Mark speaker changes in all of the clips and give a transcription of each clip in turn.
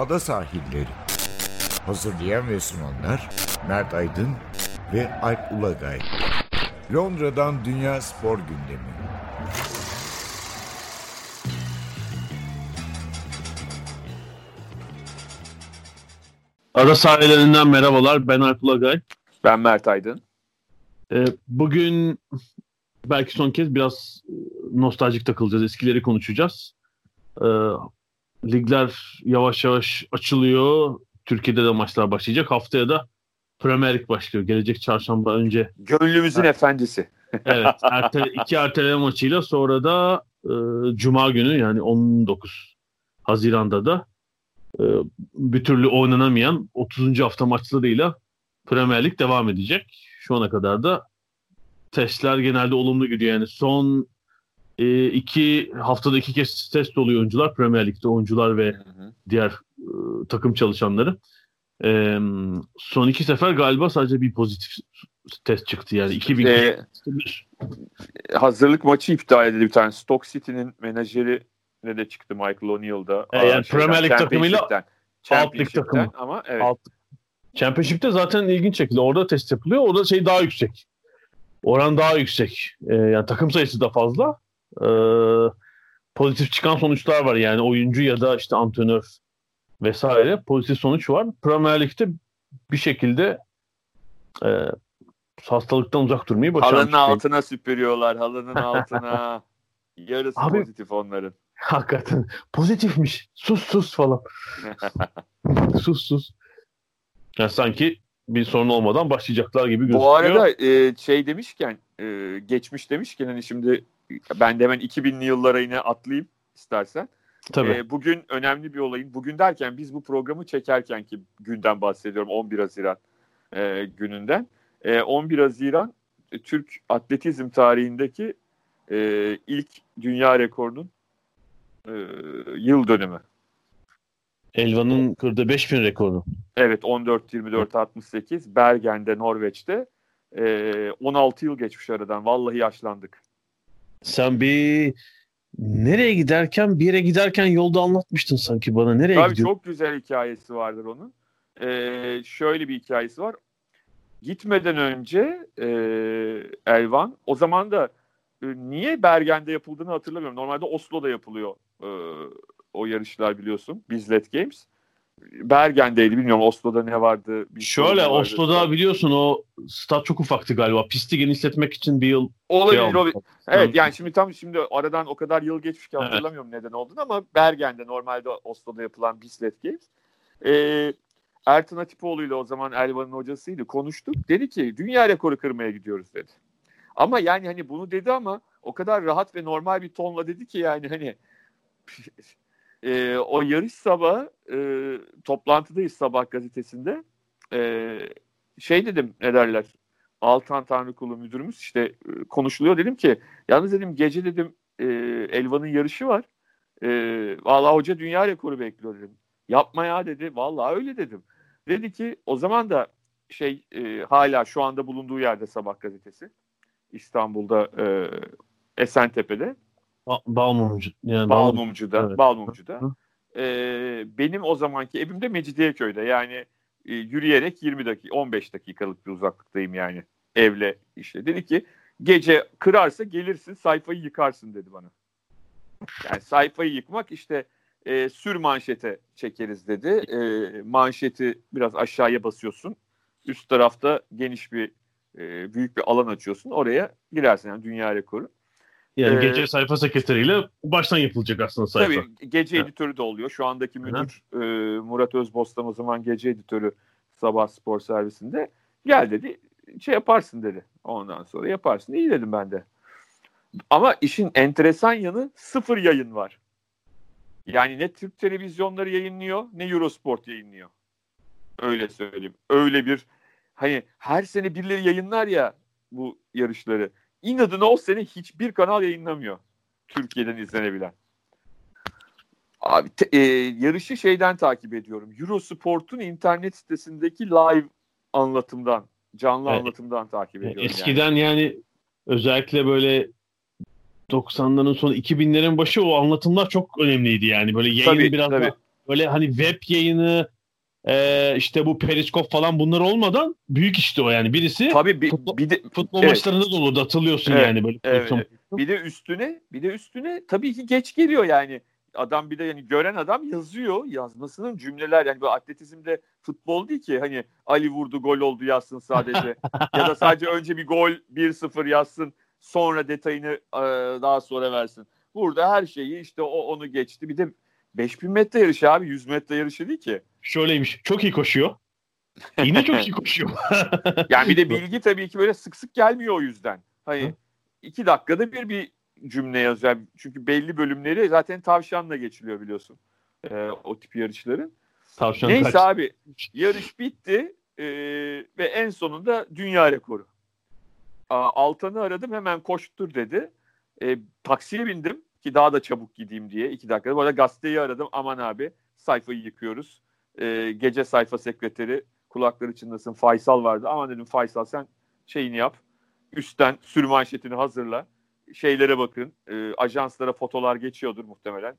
Speaker 1: ada sahilleri. Hazırlayan ve sunanlar Mert Aydın ve Alp Ulagay. Londra'dan Dünya Spor Gündemi.
Speaker 2: Ada sahillerinden merhabalar. Ben Alp Ulagay.
Speaker 3: Ben Mert Aydın.
Speaker 2: Ee, bugün belki son kez biraz e, nostaljik takılacağız. Eskileri konuşacağız. Ee, ligler yavaş yavaş açılıyor. Türkiye'de de maçlar başlayacak. Haftaya da Premier Lig başlıyor. Gelecek çarşamba önce.
Speaker 3: Gönlümüzün evet. efendisi.
Speaker 2: evet. Erte, iki erteleme maçıyla sonra da e, Cuma günü yani 19 Haziran'da da e, bir türlü oynanamayan 30. hafta maçlarıyla Premier Lig devam edecek. Şu ana kadar da testler genelde olumlu gidiyor. Yani son e, iki haftada iki kez test oluyor oyuncular. Premier Lig'de oyuncular ve hı hı. diğer e, takım çalışanları. E, son iki sefer galiba sadece bir pozitif test çıktı yani. 2000
Speaker 3: ee, hazırlık maçı iptal edildi bir tane. Stoke City'nin menajeri ne de çıktı Michael O'Neill'da.
Speaker 2: E, yani Premier Lig takımıyla alt lig takımı.
Speaker 3: Ama evet.
Speaker 2: Alt, Championship'te zaten ilginç şekilde orada test yapılıyor. Orada şey daha yüksek. Oran daha yüksek. Ee, yani takım sayısı da fazla. Ee, pozitif çıkan sonuçlar var. Yani oyuncu ya da işte antrenör vesaire pozitif sonuç var. Premier Lig'de bir şekilde e, hastalıktan uzak durmayı başarmışlar.
Speaker 3: Halının altına süpürüyorlar. Halının altına. Yarısı Abi, pozitif onların.
Speaker 2: Hakikaten. Pozitifmiş. Sus sus falan. sus sus. Yani sanki bir sorun olmadan başlayacaklar gibi gözüküyor.
Speaker 3: Bu arada e, şey demişken e, geçmiş demişken hani şimdi ben de hemen 2000'li yıllara yine atlayayım istersen.
Speaker 2: Tabii.
Speaker 3: E, bugün önemli bir olayın bugün derken biz bu programı çekerken ki günden bahsediyorum 11 Haziran e, gününden. E, 11 Haziran e, Türk atletizm tarihindeki e, ilk dünya rekorunun e, yıl dönümü.
Speaker 2: Elvan'ın kırdığı 5000 rekoru.
Speaker 3: Evet 14-24-68 Bergen'de Norveç'te. E, 16 yıl geçmiş aradan. Vallahi yaşlandık.
Speaker 2: Sen bir nereye giderken bir yere giderken yolda anlatmıştın sanki bana. Nereye
Speaker 3: Tabii
Speaker 2: gidiyor?
Speaker 3: çok güzel hikayesi vardır onun. Ee, şöyle bir hikayesi var. Gitmeden önce e, Elvan o zaman da e, niye Bergen'de yapıldığını hatırlamıyorum. Normalde Oslo'da yapılıyor e, o yarışlar biliyorsun. Bizlet Games. Bergen'deydi bilmiyorum Oslo'da ne vardı.
Speaker 2: Bir Şöyle vardı. Oslo'da biliyorsun o stat çok ufaktı galiba. Pisti genişletmek için bir yıl
Speaker 3: Olabilir. Şey evet yani şimdi tam şimdi aradan o kadar yıl geçmiş ki hatırlamıyorum evet. neden olduğunu ama Bergen'de normalde Oslo'da yapılan Bizlet Games. Ee, Ertan Atipoğlu ile o zaman Elvan'ın hocasıydı. Konuştuk. Dedi ki dünya rekoru kırmaya gidiyoruz dedi. Ama yani hani bunu dedi ama o kadar rahat ve normal bir tonla dedi ki yani hani e, o yarış sabah e, toplantıdayız sabah gazetesinde. E, şey dedim ne derler Altan Tanrıkulu müdürümüz işte e, konuşuluyor dedim ki yalnız dedim gece dedim e, Elvan'ın yarışı var. E, vallahi hoca dünya rekoru bekliyor dedim. Yapma ya dedi. Vallahi öyle dedim. Dedi ki o zaman da şey e, hala şu anda bulunduğu yerde Sabah gazetesi. İstanbul'da e, Esentepe'de.
Speaker 2: Balmumcu.
Speaker 3: Yani Balmumcu'da. Evet. Balmumcu'da. E, benim o zamanki evim de Mecidiyeköy'de. Yani e, yürüyerek 20 dakika 15 dakikalık bir uzaklıktayım yani evle işte. Dedi ki gece kırarsa gelirsin sayfayı yıkarsın dedi bana. Yani sayfayı yıkmak işte e, sür manşete çekeriz dedi. E, manşeti biraz aşağıya basıyorsun. Üst tarafta geniş bir e, büyük bir alan açıyorsun. Oraya girersin yani dünya rekoru.
Speaker 2: Yani ee, gece sayfa sekreteriyle baştan yapılacak aslında sayfa.
Speaker 3: Tabii gece evet. editörü de oluyor. Şu andaki müdür e, Murat Özbostan o zaman gece editörü Sabah Spor Servisinde. Gel dedi şey yaparsın dedi. Ondan sonra yaparsın. İyi dedim ben de. Ama işin enteresan yanı sıfır yayın var. Yani ne Türk televizyonları yayınlıyor ne Eurosport yayınlıyor. Öyle söyleyeyim. Öyle bir hani her sene birileri yayınlar ya bu yarışları. İnadına o sene hiçbir kanal yayınlamıyor. Türkiye'den izlenebilen. Abi te, e, yarışı şeyden takip ediyorum. Eurosport'un internet sitesindeki live anlatımdan, canlı evet. anlatımdan takip ediyorum.
Speaker 2: Eskiden yani. yani özellikle böyle 90'ların sonu 2000'lerin başı o anlatımlar çok önemliydi yani. Böyle yayın tabii, biraz tabii. Böyle hani web yayını e, işte bu periskop falan bunlar olmadan büyük işte o yani. Birisi
Speaker 3: Tabii bir,
Speaker 2: futbol,
Speaker 3: bir de
Speaker 2: futbol
Speaker 3: evet.
Speaker 2: maçlarında da olurdu hatırlıyorsun
Speaker 3: Evet,
Speaker 2: yani böyle.
Speaker 3: evet. bir de üstüne bir de üstüne tabii ki geç geliyor yani. Adam bir de yani gören adam yazıyor. Yazmasının cümleler yani bu atletizmde futbol değil ki hani Ali vurdu gol oldu yazsın sadece. ya da sadece önce bir gol 1-0 yazsın sonra detayını daha sonra versin. Burada her şeyi işte o onu geçti. Bir de 5000 metre yarışı abi 100 metre yarışı değil ki.
Speaker 2: Şöyleymiş. Çok iyi koşuyor. Yine çok iyi koşuyor.
Speaker 3: Yani bir de bilgi tabii ki böyle sık sık gelmiyor o yüzden. Hani
Speaker 2: Hı.
Speaker 3: iki dakikada bir bir cümle yazıyor. Çünkü belli bölümleri zaten tavşanla geçiliyor biliyorsun. Ee, o tip yarışların.
Speaker 2: Tavşan
Speaker 3: Neyse
Speaker 2: kaç-
Speaker 3: abi yarış bitti ee, ve en sonunda dünya rekoru. Aa, Altan'ı aradım hemen koştur dedi. Ee, taksiye bindim ki daha da çabuk gideyim diye iki dakikada. Bu arada gazeteyi aradım aman abi sayfayı yıkıyoruz. Ee, gece sayfa sekreteri kulakları çınlasın Faysal vardı. Aman dedim Faysal sen şeyini yap. Üstten sür manşetini hazırla. Şeylere bakın. E, ajanslara fotolar geçiyordur muhtemelen.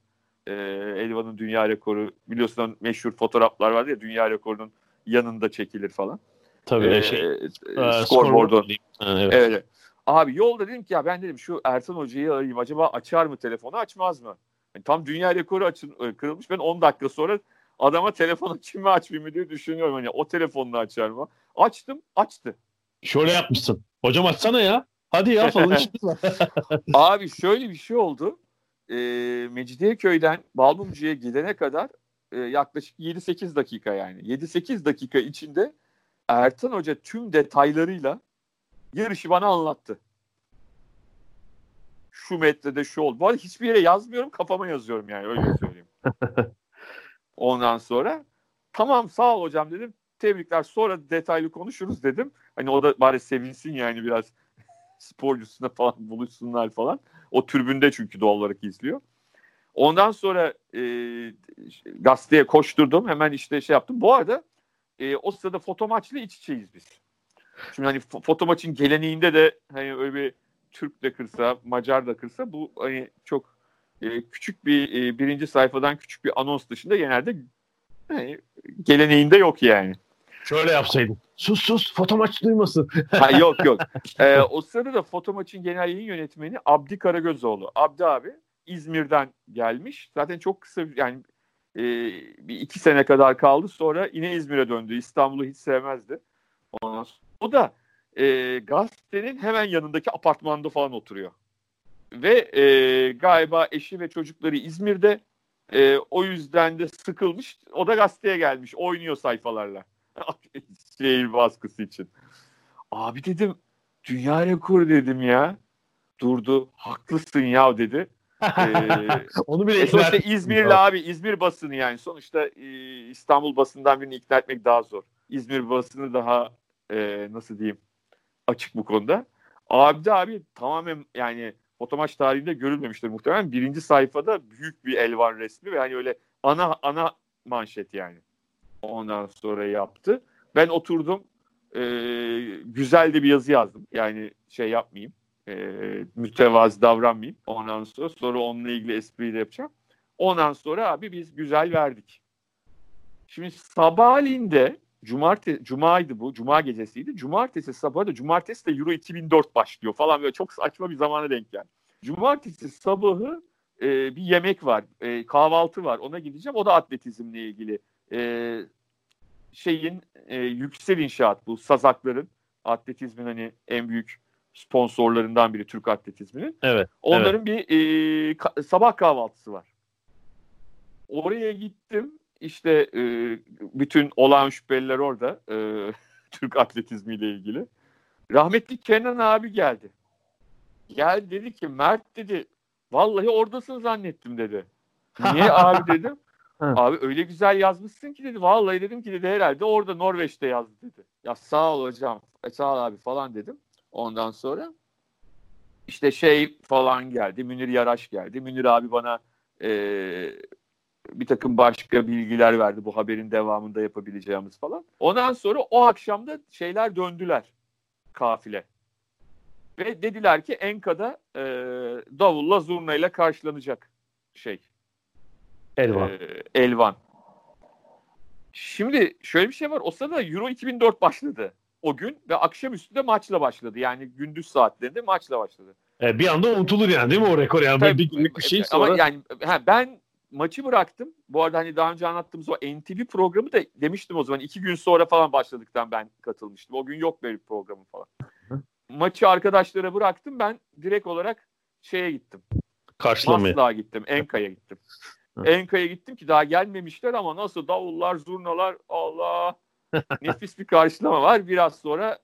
Speaker 3: E, Elvan'ın dünya rekoru biliyorsun meşhur fotoğraflar vardı ya dünya rekorunun yanında çekilir falan.
Speaker 2: Tabii
Speaker 3: E,
Speaker 2: şey.
Speaker 3: e,
Speaker 2: e,
Speaker 3: scoreboard'u.
Speaker 2: scoreboard diyeyim. Ha, evet.
Speaker 3: Evet. Abi yolda dedim ki ya ben dedim şu Ertan Hoca'yı arayayım. Acaba açar mı telefonu açmaz mı? Yani tam dünya rekoru açın, e, kırılmış. Ben 10 dakika sonra adama telefon açayım mı açmayayım mı diye düşünüyorum. Hani o telefonunu açar mı? Açtım açtı.
Speaker 2: Şöyle yapmışsın. Hocam açsana ya. Hadi ya falan.
Speaker 3: Abi şöyle bir şey oldu. E, Mecidiyeköy'den Balmumcu'ya gidene kadar e, yaklaşık 7-8 dakika yani. 7-8 dakika içinde Ertan Hoca tüm detaylarıyla yarışı bana anlattı. Şu metrede şu oldu. Bu arada hiçbir yere yazmıyorum kafama yazıyorum yani öyle söyleyeyim. Ondan sonra tamam sağ ol hocam dedim. Tebrikler sonra detaylı konuşuruz dedim. Hani o da bari sevinsin yani biraz sporcusuna falan buluşsunlar falan. O tribünde çünkü doğal olarak izliyor. Ondan sonra e, gazeteye koşturdum. Hemen işte şey yaptım. Bu arada e, o sırada foto maçla iç içeyiz biz. Şimdi hani fo- foto maçın geleneğinde de hani öyle bir Türk de kırsa, Macar da kırsa bu hani çok e, küçük bir e, birinci sayfadan küçük bir anons dışında genelde hani, geleneğinde yok yani.
Speaker 2: Şöyle yapsaydın. Sus sus foto maç duymasın.
Speaker 3: Ha, yok yok. Ee, o sırada da foto maçın genel yayın yönetmeni Abdi Karagözoğlu. Abdi abi İzmir'den gelmiş. Zaten çok kısa yani e, bir iki sene kadar kaldı. Sonra yine İzmir'e döndü. İstanbul'u hiç sevmezdi. Ondan o da e, gazetenin hemen yanındaki apartmanda falan oturuyor. Ve e, galiba eşi ve çocukları İzmir'de. E, o yüzden de sıkılmış. O da gazeteye gelmiş. Oynuyor sayfalarla. Şehir baskısı için. Abi dedim dünya rekoru dedim ya. Durdu. Haklısın ya dedi. Ee,
Speaker 2: Onu bile
Speaker 3: e sonuçta. İzmirli abi İzmir basını yani. Sonuçta e, İstanbul basından birini ikna etmek daha zor. İzmir basını daha e, nasıl diyeyim açık bu konuda. Abi de abi tamamen yani fotomaç tarihinde görülmemiştir muhtemelen. Birinci sayfada büyük bir elvan resmi ve hani öyle ana ana manşet yani. Ondan sonra yaptı. Ben oturdum e, güzel de bir yazı yazdım. Yani şey yapmayayım. E, mütevazı davranmayayım. Ondan sonra sonra onunla ilgili espriyi de yapacağım. Ondan sonra abi biz güzel verdik. Şimdi sabahleyin de cumartesi cumaydı bu. Cuma gecesiydi. Cumartesi sabahı da cumartesi de Euro 2004 başlıyor falan böyle çok saçma bir zamana denk geldi. Cumartesi sabahı e, bir yemek var. E, kahvaltı var. Ona gideceğim. O da atletizmle ilgili. E, şeyin e, Yüksel İnşaat bu Sazakların atletizmin hani en büyük sponsorlarından biri Türk atletizminin.
Speaker 2: Evet.
Speaker 3: Onların bir e, ka- sabah kahvaltısı var. Oraya gittim. İşte e, bütün olağan şüpheliler orada. E, Türk atletizmiyle ilgili. Rahmetli Kenan abi geldi. Gel dedi ki Mert dedi vallahi oradasın zannettim dedi. Niye abi dedim. Abi öyle güzel yazmışsın ki dedi. Vallahi dedim ki dedi herhalde orada Norveç'te yazdı dedi. Ya sağ ol hocam. E, sağ ol abi falan dedim. Ondan sonra işte şey falan geldi. Münir Yaraş geldi. Münir abi bana e, bir takım başka bilgiler verdi bu haberin devamında yapabileceğimiz falan. Ondan sonra o akşam da şeyler döndüler kafile. Ve dediler ki Enka'da e, davulla zurnayla karşılanacak şey.
Speaker 2: Elvan.
Speaker 3: e, Elvan. Şimdi şöyle bir şey var. O sırada Euro 2004 başladı o gün ve akşamüstü de maçla başladı. Yani gündüz saatlerinde maçla başladı.
Speaker 2: E, bir anda unutulur yani değil mi o rekor? Yani Tabii, bir günlük bir şey
Speaker 3: sonra. Ama yani ha, ben maçı bıraktım. Bu arada hani daha önce anlattığımız o NTV programı da demiştim o zaman. iki gün sonra falan başladıktan ben katılmıştım. O gün yok böyle bir programı falan. Maçı arkadaşlara bıraktım. Ben direkt olarak şeye gittim.
Speaker 2: Karşılamaya.
Speaker 3: Maslak'a gittim. Enka'ya gittim. Enka'ya gittim ki daha gelmemişler ama nasıl davullar, zurnalar Allah nefis bir karşılama var. Biraz sonra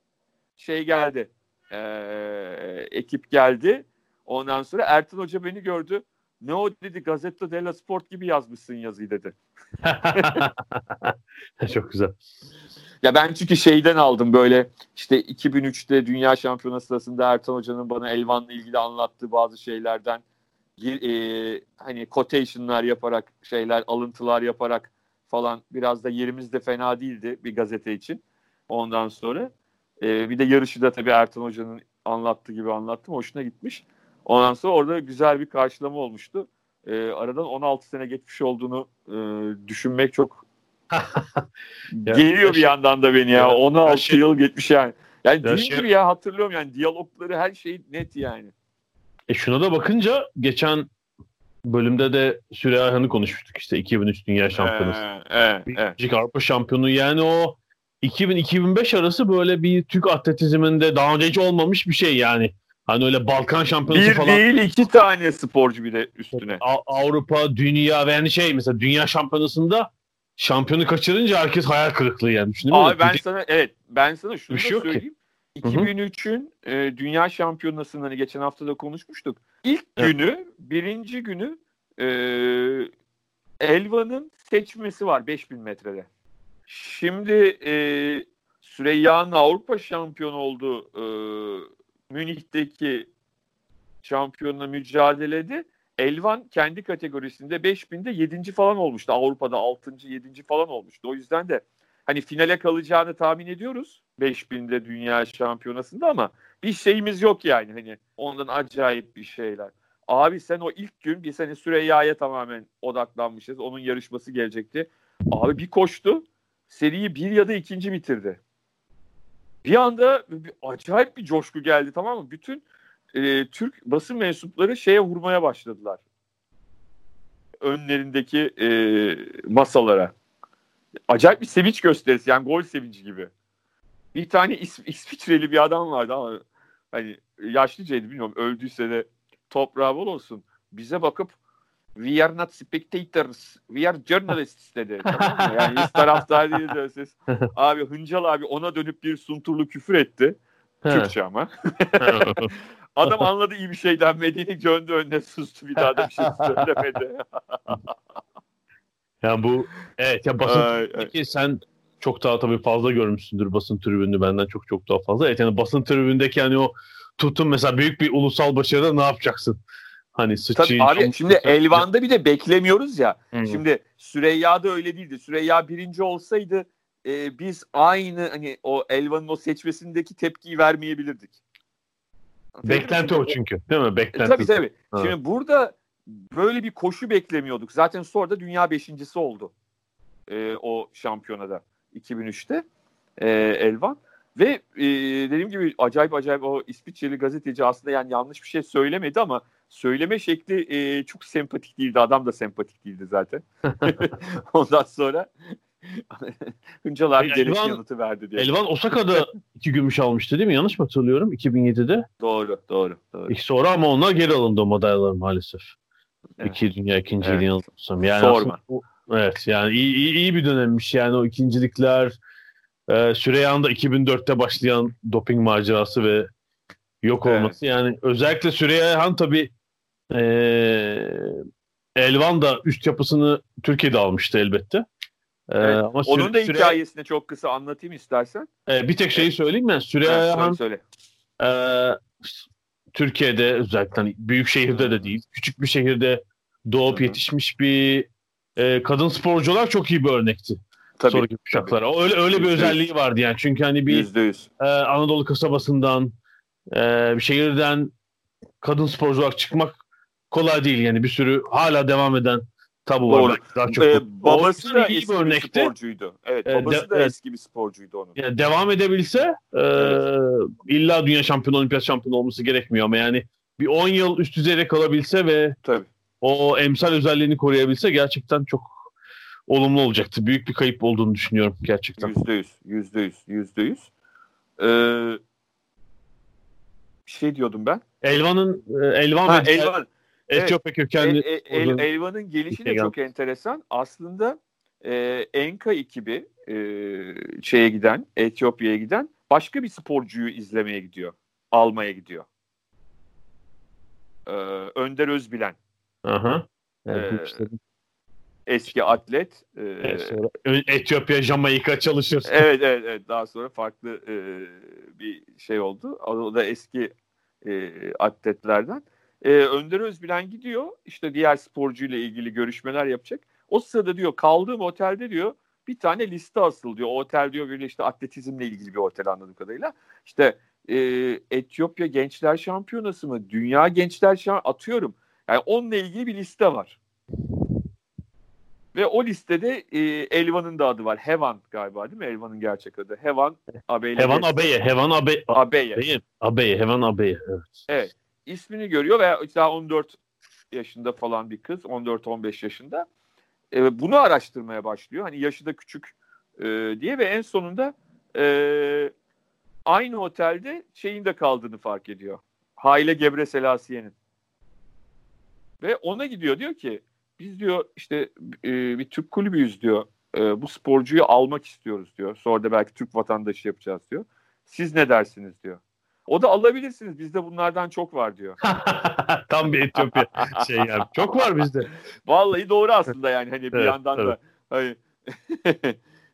Speaker 3: şey geldi. Ee, ekip geldi. Ondan sonra Ertan Hoca beni gördü. Ne o dedi Gazetta della Sport gibi yazmışsın yazıyı dedi.
Speaker 2: Çok güzel.
Speaker 3: Ya ben çünkü şeyden aldım böyle işte 2003'te Dünya Şampiyonası sırasında Ertan Hoca'nın bana Elvan'la ilgili anlattığı bazı şeylerden e, hani quotation'lar yaparak şeyler alıntılar yaparak falan biraz da yerimiz de fena değildi bir gazete için. Ondan sonra e, bir de yarışı da tabii Ertan Hoca'nın anlattığı gibi anlattım. Hoşuna gitmiş. Ondan sonra orada güzel bir karşılama olmuştu. E, aradan 16 sene geçmiş olduğunu e, düşünmek çok geliyor bir yandan da beni ya. ya 16 şey, yıl geçmiş yani. Yani ya şey, ya hatırlıyorum yani diyalogları her şey net yani.
Speaker 2: E şuna da bakınca geçen bölümde de Süreyya'nı konuşmuştuk işte 2003 Dünya Şampiyonası. Ee, e, e. Avrupa Şampiyonu yani o 2000-2005 arası böyle bir Türk atletizminde daha önce hiç olmamış bir şey yani. Hani öyle Balkan şampiyonası
Speaker 3: bir
Speaker 2: falan.
Speaker 3: Bir değil iki tane sporcu bir de üstüne.
Speaker 2: Avrupa, dünya ve yani şey mesela dünya şampiyonasında şampiyonu kaçırınca herkes hayal kırıklığı yani.
Speaker 3: Abi ben sana evet ben sana şunu şey da söyleyeyim. 2003'ün e, dünya şampiyonasını hani geçen hafta da konuşmuştuk. İlk evet. günü, birinci günü e, Elvan'ın seçmesi var 5000 metrede. Şimdi e, Süreyya'nın Avrupa şampiyonu olduğu e, Münih'teki şampiyonla mücadelede Elvan kendi kategorisinde 5000'de 7. falan olmuştu. Avrupa'da 6. 7. falan olmuştu. O yüzden de hani finale kalacağını tahmin ediyoruz 5000'de dünya şampiyonasında ama bir şeyimiz yok yani hani ondan acayip bir şeyler. Abi sen o ilk gün bir sene Süreyya'ya tamamen odaklanmışız. Onun yarışması gelecekti. Abi bir koştu. Seriyi bir ya da ikinci bitirdi. Bir anda bir, acayip bir coşku geldi tamam mı? Bütün e, Türk basın mensupları şeye vurmaya başladılar. Önlerindeki e, masalara. Acayip bir sevinç gösterisi yani gol sevinci gibi. Bir tane İs İsviçreli bir adam vardı ama hani yaşlıcaydı bilmiyorum öldüyse de toprağı bol olsun. Bize bakıp we are not spectators, we are journalists dedi. tamam mı? Yani biz taraftar değiliz siz. Abi Hıncal abi ona dönüp bir sunturlu küfür etti. Türkçe ama. Adam anladı iyi bir şey denmediğini döndü önüne sustu bir daha da bir şey söylemedi.
Speaker 2: yani bu evet ya basın ay, ay. sen çok daha tabii fazla görmüşsündür basın tribününü benden çok çok daha fazla. Evet yani basın tribündeki yani o tutun mesela büyük bir ulusal başarıda ne yapacaksın? Hani sıçrayın.
Speaker 3: Abi şimdi Elvan'da bir de beklemiyoruz ya. Hı-hı. Şimdi Süreyya'da öyle değildi. Süreyya birinci olsaydı e, biz aynı hani o Elvan'ın o seçmesindeki tepkiyi vermeyebilirdik.
Speaker 2: Beklenti o çünkü değil mi? Beklenti.
Speaker 3: E, tabii tabii. Ha. Şimdi burada böyle bir koşu beklemiyorduk. Zaten sonra da dünya beşincisi oldu. E, o şampiyonada 2003'te e, Elvan. Ve e, dediğim gibi acayip acayip o İsviçreli gazeteci aslında yani yanlış bir şey söylemedi ama söyleme şekli e, çok sempatik değildi. Adam da sempatik değildi zaten. Ondan sonra Hıncal abi gerekli yanıtı verdi diye.
Speaker 2: Elvan Osaka'da iki gümüş almıştı değil mi? Yanlış mı hatırlıyorum? 2007'de.
Speaker 3: Doğru, doğru. doğru.
Speaker 2: İlk sonra ama onlar geri alındı o madalyalar maalesef. Evet. İki dünya ikinciliği evet. yanılmıyorsam. Yani
Speaker 3: Sorma.
Speaker 2: evet yani iyi, iyi, iyi bir dönemmiş yani o ikincilikler. E, Süreyya'nın 2004'te başlayan doping macerası ve yok olması. Evet. Yani özellikle Süreyya Han tabii e, Elvan da üst yapısını Türkiye'de almıştı elbette.
Speaker 3: Ee, evet. ama Onun da süre... hikayesini çok kısa anlatayım istersen.
Speaker 2: Ee, bir tek şeyi söyleyeyim mi? Süreyya Han söyle. E, Türkiye'de özellikle hani büyük şehirde de değil, küçük bir şehirde doğup Hı-hı. yetişmiş bir e, kadın sporcular çok iyi bir örnekti. Tabii, sonraki kuşaklara. Öyle öyle bir özelliği vardı yani. Çünkü hani bir e, Anadolu kasabasından e, bir şehirden kadın sporcular çıkmak kolay değil yani bir sürü hala devam eden Tabu var.
Speaker 3: Doğru.
Speaker 2: Daha çok.
Speaker 3: Ee, babası da eski
Speaker 2: bir
Speaker 3: bir
Speaker 2: örnekti.
Speaker 3: sporcuydu. Evet,
Speaker 2: Ee,
Speaker 3: babası
Speaker 2: de-
Speaker 3: da
Speaker 2: evet.
Speaker 3: eski bir sporcuydu onun.
Speaker 2: Yani devam edebilse e, illa dünya şampiyonu, olimpiyat şampiyonu olması gerekmiyor ama yani bir 10 yıl üst düzeyde kalabilse ve
Speaker 3: Tabii.
Speaker 2: o emsal özelliğini koruyabilse gerçekten çok olumlu olacaktı. Büyük bir kayıp olduğunu düşünüyorum gerçekten.
Speaker 3: Yüzde yüz, yüzde yüz, yüzde yüz. Ee, bir şey diyordum ben.
Speaker 2: Elvan'ın e, Elvan
Speaker 3: Ha, Elvan.
Speaker 2: Etiyopya kökenli
Speaker 3: El- el-
Speaker 2: uzun-
Speaker 3: Elvan'ın gelişi de çok enteresan. Aslında e, Enka ekibi e, şeye giden, Etiyopya'ya giden başka bir sporcuyu izlemeye gidiyor. Almaya gidiyor. Ee, Önder Özbilen.
Speaker 2: Aha. Evet, işte.
Speaker 3: Eski atlet. Ee,
Speaker 2: Evet, sonra Etiyopya, Jamaika çalışır.
Speaker 3: evet, evet, evet. Daha sonra farklı e, bir şey oldu. O da eski e, atletlerden. E, Önder Özbilen gidiyor. İşte diğer sporcuyla ilgili görüşmeler yapacak. O sırada diyor kaldığım otelde diyor bir tane liste asıl diyor. O otel diyor böyle işte atletizmle ilgili bir otel anladığım kadarıyla. İşte e, Etiyopya Gençler Şampiyonası mı? Dünya Gençler Şampiyonası atıyorum. Yani onunla ilgili bir liste var. Ve o listede e, Elvan'ın da adı var. Hevan galiba değil mi? Elvan'ın gerçek adı. Hevan Abeye.
Speaker 2: Hevan Abeye, Hevan Abe
Speaker 3: Abeye.
Speaker 2: Abeye, Hevan Abeye. Evet.
Speaker 3: Evet. İsmini görüyor ve daha 14 yaşında falan bir kız. 14-15 yaşında. E, bunu araştırmaya başlıyor. Hani yaşı da küçük e, diye ve en sonunda e, aynı otelde şeyin de kaldığını fark ediyor. Haile Gebreselasiye'nin. Ve ona gidiyor diyor ki biz diyor işte e, bir Türk kulübüyüz diyor. E, bu sporcuyu almak istiyoruz diyor. Sonra da belki Türk vatandaşı yapacağız diyor. Siz ne dersiniz diyor. O da alabilirsiniz. Bizde bunlardan çok var diyor.
Speaker 2: Tam bir Etiyopya şey yani. Çok var bizde.
Speaker 3: Vallahi doğru aslında yani hani bir
Speaker 2: Evet,
Speaker 3: yandan da hani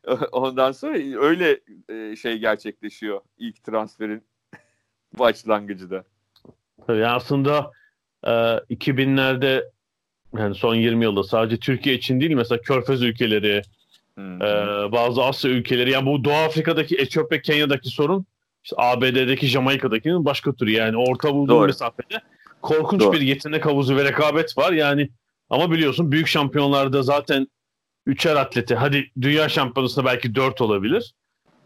Speaker 3: ondan sonra öyle e, şey gerçekleşiyor ilk transferin başlangıcı da.
Speaker 2: Tabii yani aslında e, 2000'lerde yani son 20 yılda sadece Türkiye için değil mesela Körfez ülkeleri,
Speaker 3: Hmm.
Speaker 2: e, bazı Asya ülkeleri yani bu Doğu Afrika'daki, Etiyopya, Kenya'daki sorun işte ABD'deki, Jamaika'dakinin başka türü yani orta bulduğun
Speaker 3: Doğru.
Speaker 2: mesafede korkunç
Speaker 3: Doğru.
Speaker 2: bir yetenek havuzu ve rekabet var yani ama biliyorsun büyük şampiyonlarda zaten üçer atlete hadi dünya şampiyonasında belki dört olabilir.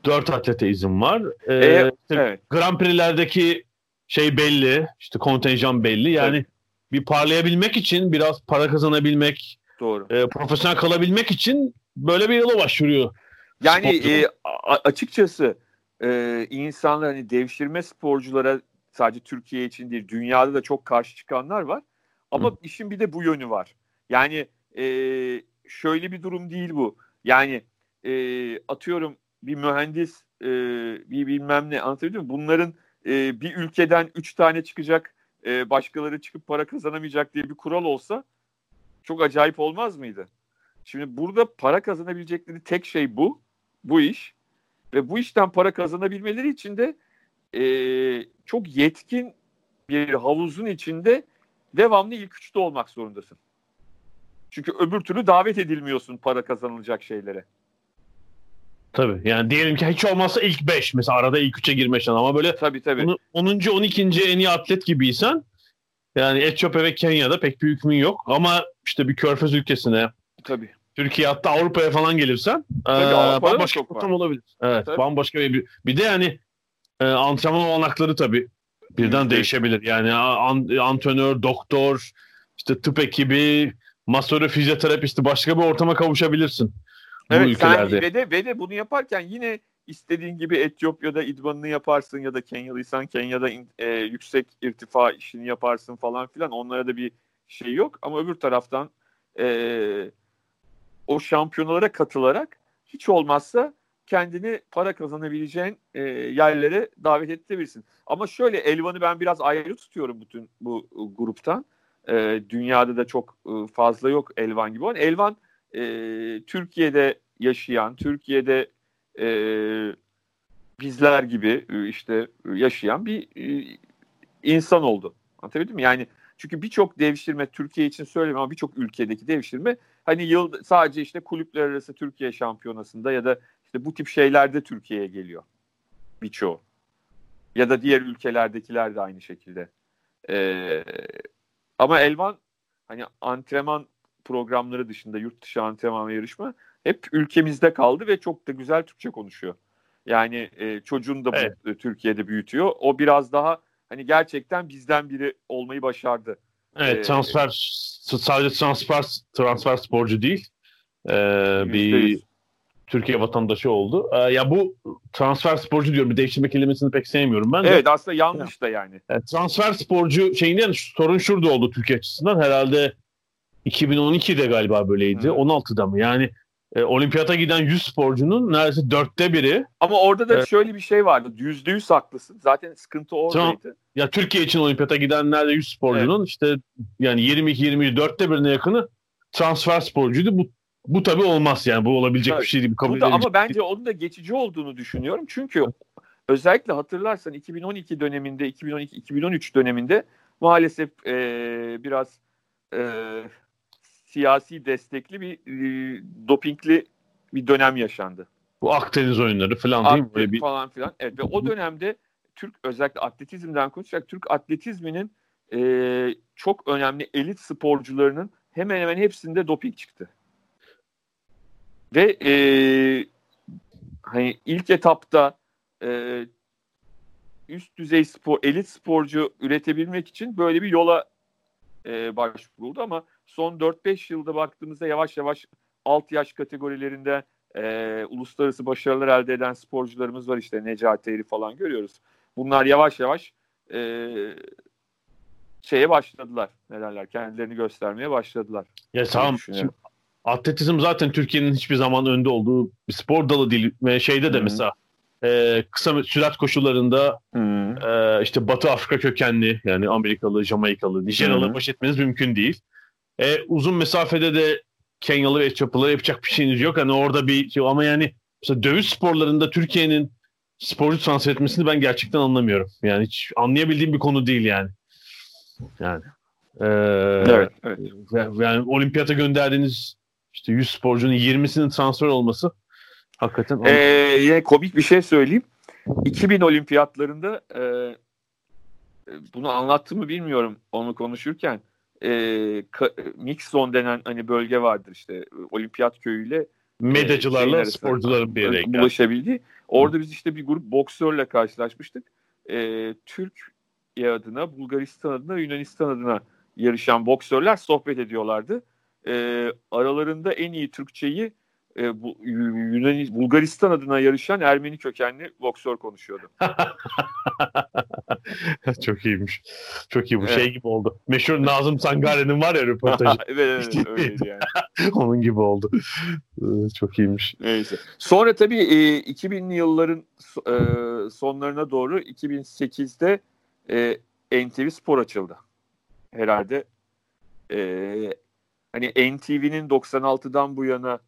Speaker 2: Dört atlete izin var. Ee,
Speaker 3: E,
Speaker 2: işte
Speaker 3: evet.
Speaker 2: Grand Prix'lerdeki şey belli, işte kontenjan belli. Yani bir parlayabilmek için, biraz para kazanabilmek,
Speaker 3: Doğru.
Speaker 2: e, profesyonel kalabilmek için böyle bir yola başvuruyor.
Speaker 3: Yani e, açıkçası e, insanlar hani devşirme sporculara sadece Türkiye için değil dünyada da çok karşı çıkanlar var. Ama işin bir de bu yönü var. Yani e, şöyle bir durum değil bu. Yani e, atıyorum bir mühendis e, bir bilmem ne anlatabiliyor muyum? Bunların e, bir ülkeden üç tane çıkacak e, başkaları çıkıp para kazanamayacak diye bir kural olsa çok acayip olmaz mıydı? Şimdi burada para kazanabilecekleri tek şey bu. Bu iş. Ve bu işten para kazanabilmeleri için de e, çok yetkin bir havuzun içinde devamlı ilk üçte olmak zorundasın. Çünkü öbür türlü davet edilmiyorsun para kazanılacak şeylere.
Speaker 2: Tabii. Yani diyelim ki hiç olmazsa ilk 5 mesela arada ilk 3'e girme şansı ama böyle
Speaker 3: Tabii tabii.
Speaker 2: onu- 10. 12. en iyi atlet gibiysen yani Etiyopya ve Kenya'da pek bir hükmün yok ama işte bir körfez ülkesine
Speaker 3: Tabii.
Speaker 2: Türkiye hatta Avrupa'ya falan gelirsen e, bambaşka bir ortam olabilir. Evet,
Speaker 3: Tabii.
Speaker 2: bambaşka bir bir de yani e, antrenman olanakları tabii birden
Speaker 3: yüz.
Speaker 2: değişebilir. Yani an, antrenör, doktor, işte tıp ekibi, masörü, fizyoterapisti başka bir ortama kavuşabilirsin. Bu
Speaker 3: Evet sen
Speaker 2: ülkelerde.
Speaker 3: ve de, ve de bunu yaparken yine istediğin gibi Etiyopya'da idmanını yaparsın ya da Kenyalıysan Kenya'da in- e, yüksek irtifa işini yaparsın falan filan. Onlara da bir şey yok ama öbür taraftan e, o şampiyonalara katılarak hiç olmazsa kendini para kazanabileceğin e, yerlere davet edebilirsin. Ama şöyle Elvan'ı ben biraz ayrı tutuyorum bütün bu e, gruptan. E, dünyada da çok e, fazla yok Elvan gibi olan. Elvan e, Türkiye'de yaşayan, Türkiye'de e, bizler gibi e, işte yaşayan bir e, insan oldu. Anlatabildim mi? Yani çünkü birçok devşirme Türkiye için söylemiyorum ama birçok ülkedeki devşirme hani yıl sadece işte kulüpler arası Türkiye şampiyonasında ya da işte bu tip şeylerde Türkiye'ye geliyor. Birçoğu. Ya da diğer ülkelerdekiler de aynı şekilde. Ee, ama Elvan hani antrenman programları dışında yurt dışı antrenman ve yarışma hep ülkemizde kaldı ve çok da güzel Türkçe konuşuyor. Yani e, çocuğunu da evet. bu, Türkiye'de büyütüyor. O biraz daha hani gerçekten bizden biri olmayı başardı.
Speaker 2: Evet, ee, transfer sadece transfer transfer sporcu değil. Ee, bir Türkiye vatandaşı oldu. Ee, ya bu transfer sporcu diyorum. Bir değiştirme kelimesini pek sevmiyorum ben de.
Speaker 3: Evet aslında yanlış da yani.
Speaker 2: yani transfer sporcu şeyinden sorun şurada oldu Türkiye açısından. Herhalde 2012'de galiba böyleydi. Hmm. 16'da mı? Yani e, olimpiyata giden 100 sporcunun neredeyse dörtte biri.
Speaker 3: Ama orada da e, şöyle bir şey vardı. Yüzde yüz haklısın. Zaten sıkıntı oradaydı. Tamam.
Speaker 2: Ya Türkiye için olimpiyata gidenlerde 100 sporcunun evet. işte yani 22-23 dörtte birine yakını transfer sporcuydu. Bu bu tabii olmaz yani. Bu olabilecek tabii. bir şey değil.
Speaker 3: Bu da, ama bence onun da geçici olduğunu düşünüyorum. Çünkü özellikle hatırlarsan 2012 döneminde, 2012-2013 döneminde maalesef e, biraz e, siyasi destekli bir e, dopingli bir dönem yaşandı.
Speaker 2: Bu Akdeniz oyunları falan değil
Speaker 3: mi? Böyle bir... Falan filan. Evet ve o dönemde Türk özellikle atletizmden konuşacak Türk atletizminin e, çok önemli elit sporcularının hemen hemen hepsinde doping çıktı. Ve e, hani ilk etapta e, üst düzey spor, elit sporcu üretebilmek için böyle bir yola e, başvuruldu ama son 4-5 yılda baktığımızda yavaş yavaş alt yaş kategorilerinde e, uluslararası başarılar elde eden sporcularımız var işte Necati Eri falan görüyoruz. Bunlar yavaş yavaş e, şeye başladılar. Ne derler? Kendilerini göstermeye başladılar.
Speaker 2: Ya tamam. Şimdi, atletizm zaten Türkiye'nin hiçbir zaman önde olduğu bir spor dalı değil. Ve şeyde de Hı-hı. mesela e, kısa sürat koşullarında e, işte Batı Afrika kökenli yani Amerikalı, Jamaikalı, Nijeryalı baş etmeniz mümkün değil. E, uzun mesafede de Kenyalı ve Etiyopyalı yapacak bir şeyiniz yok. Hani orada bir şey ama yani mesela dövüş sporlarında Türkiye'nin sporcu transfer etmesini ben gerçekten anlamıyorum. Yani hiç anlayabildiğim bir konu değil yani. Yani. Ee, evet, evet. Yani olimpiyata gönderdiğiniz işte 100 sporcunun 20'sinin transfer olması hakikaten...
Speaker 3: Ee, yine komik bir şey söyleyeyim. 2000 olimpiyatlarında e, bunu anlattığımı bilmiyorum onu konuşurken e, mix zone denen hani bölge vardır işte olimpiyat köyüyle
Speaker 2: medyacılarla e, sporcuların bir yere
Speaker 3: ulaşabildiği. Orada biz işte bir grup boksörle karşılaşmıştık. E, Türkiye adına, Bulgaristan adına, Yunanistan adına yarışan boksörler sohbet ediyorlardı. E, aralarında en iyi Türkçeyi e, bu, Yunan, Bulgaristan adına yarışan Ermeni kökenli boksör konuşuyordu.
Speaker 2: Çok iyiymiş. Çok iyi bu şey evet. şey gibi oldu. Meşhur Nazım Sangare'nin var ya röportajı.
Speaker 3: evet evet öyleydi yani.
Speaker 2: Onun gibi oldu. Ee, çok iyiymiş.
Speaker 3: Neyse. Sonra tabii e, 2000'li yılların e, sonlarına doğru 2008'de e, NTV Spor açıldı. Herhalde e, hani NTV'nin 96'dan bu yana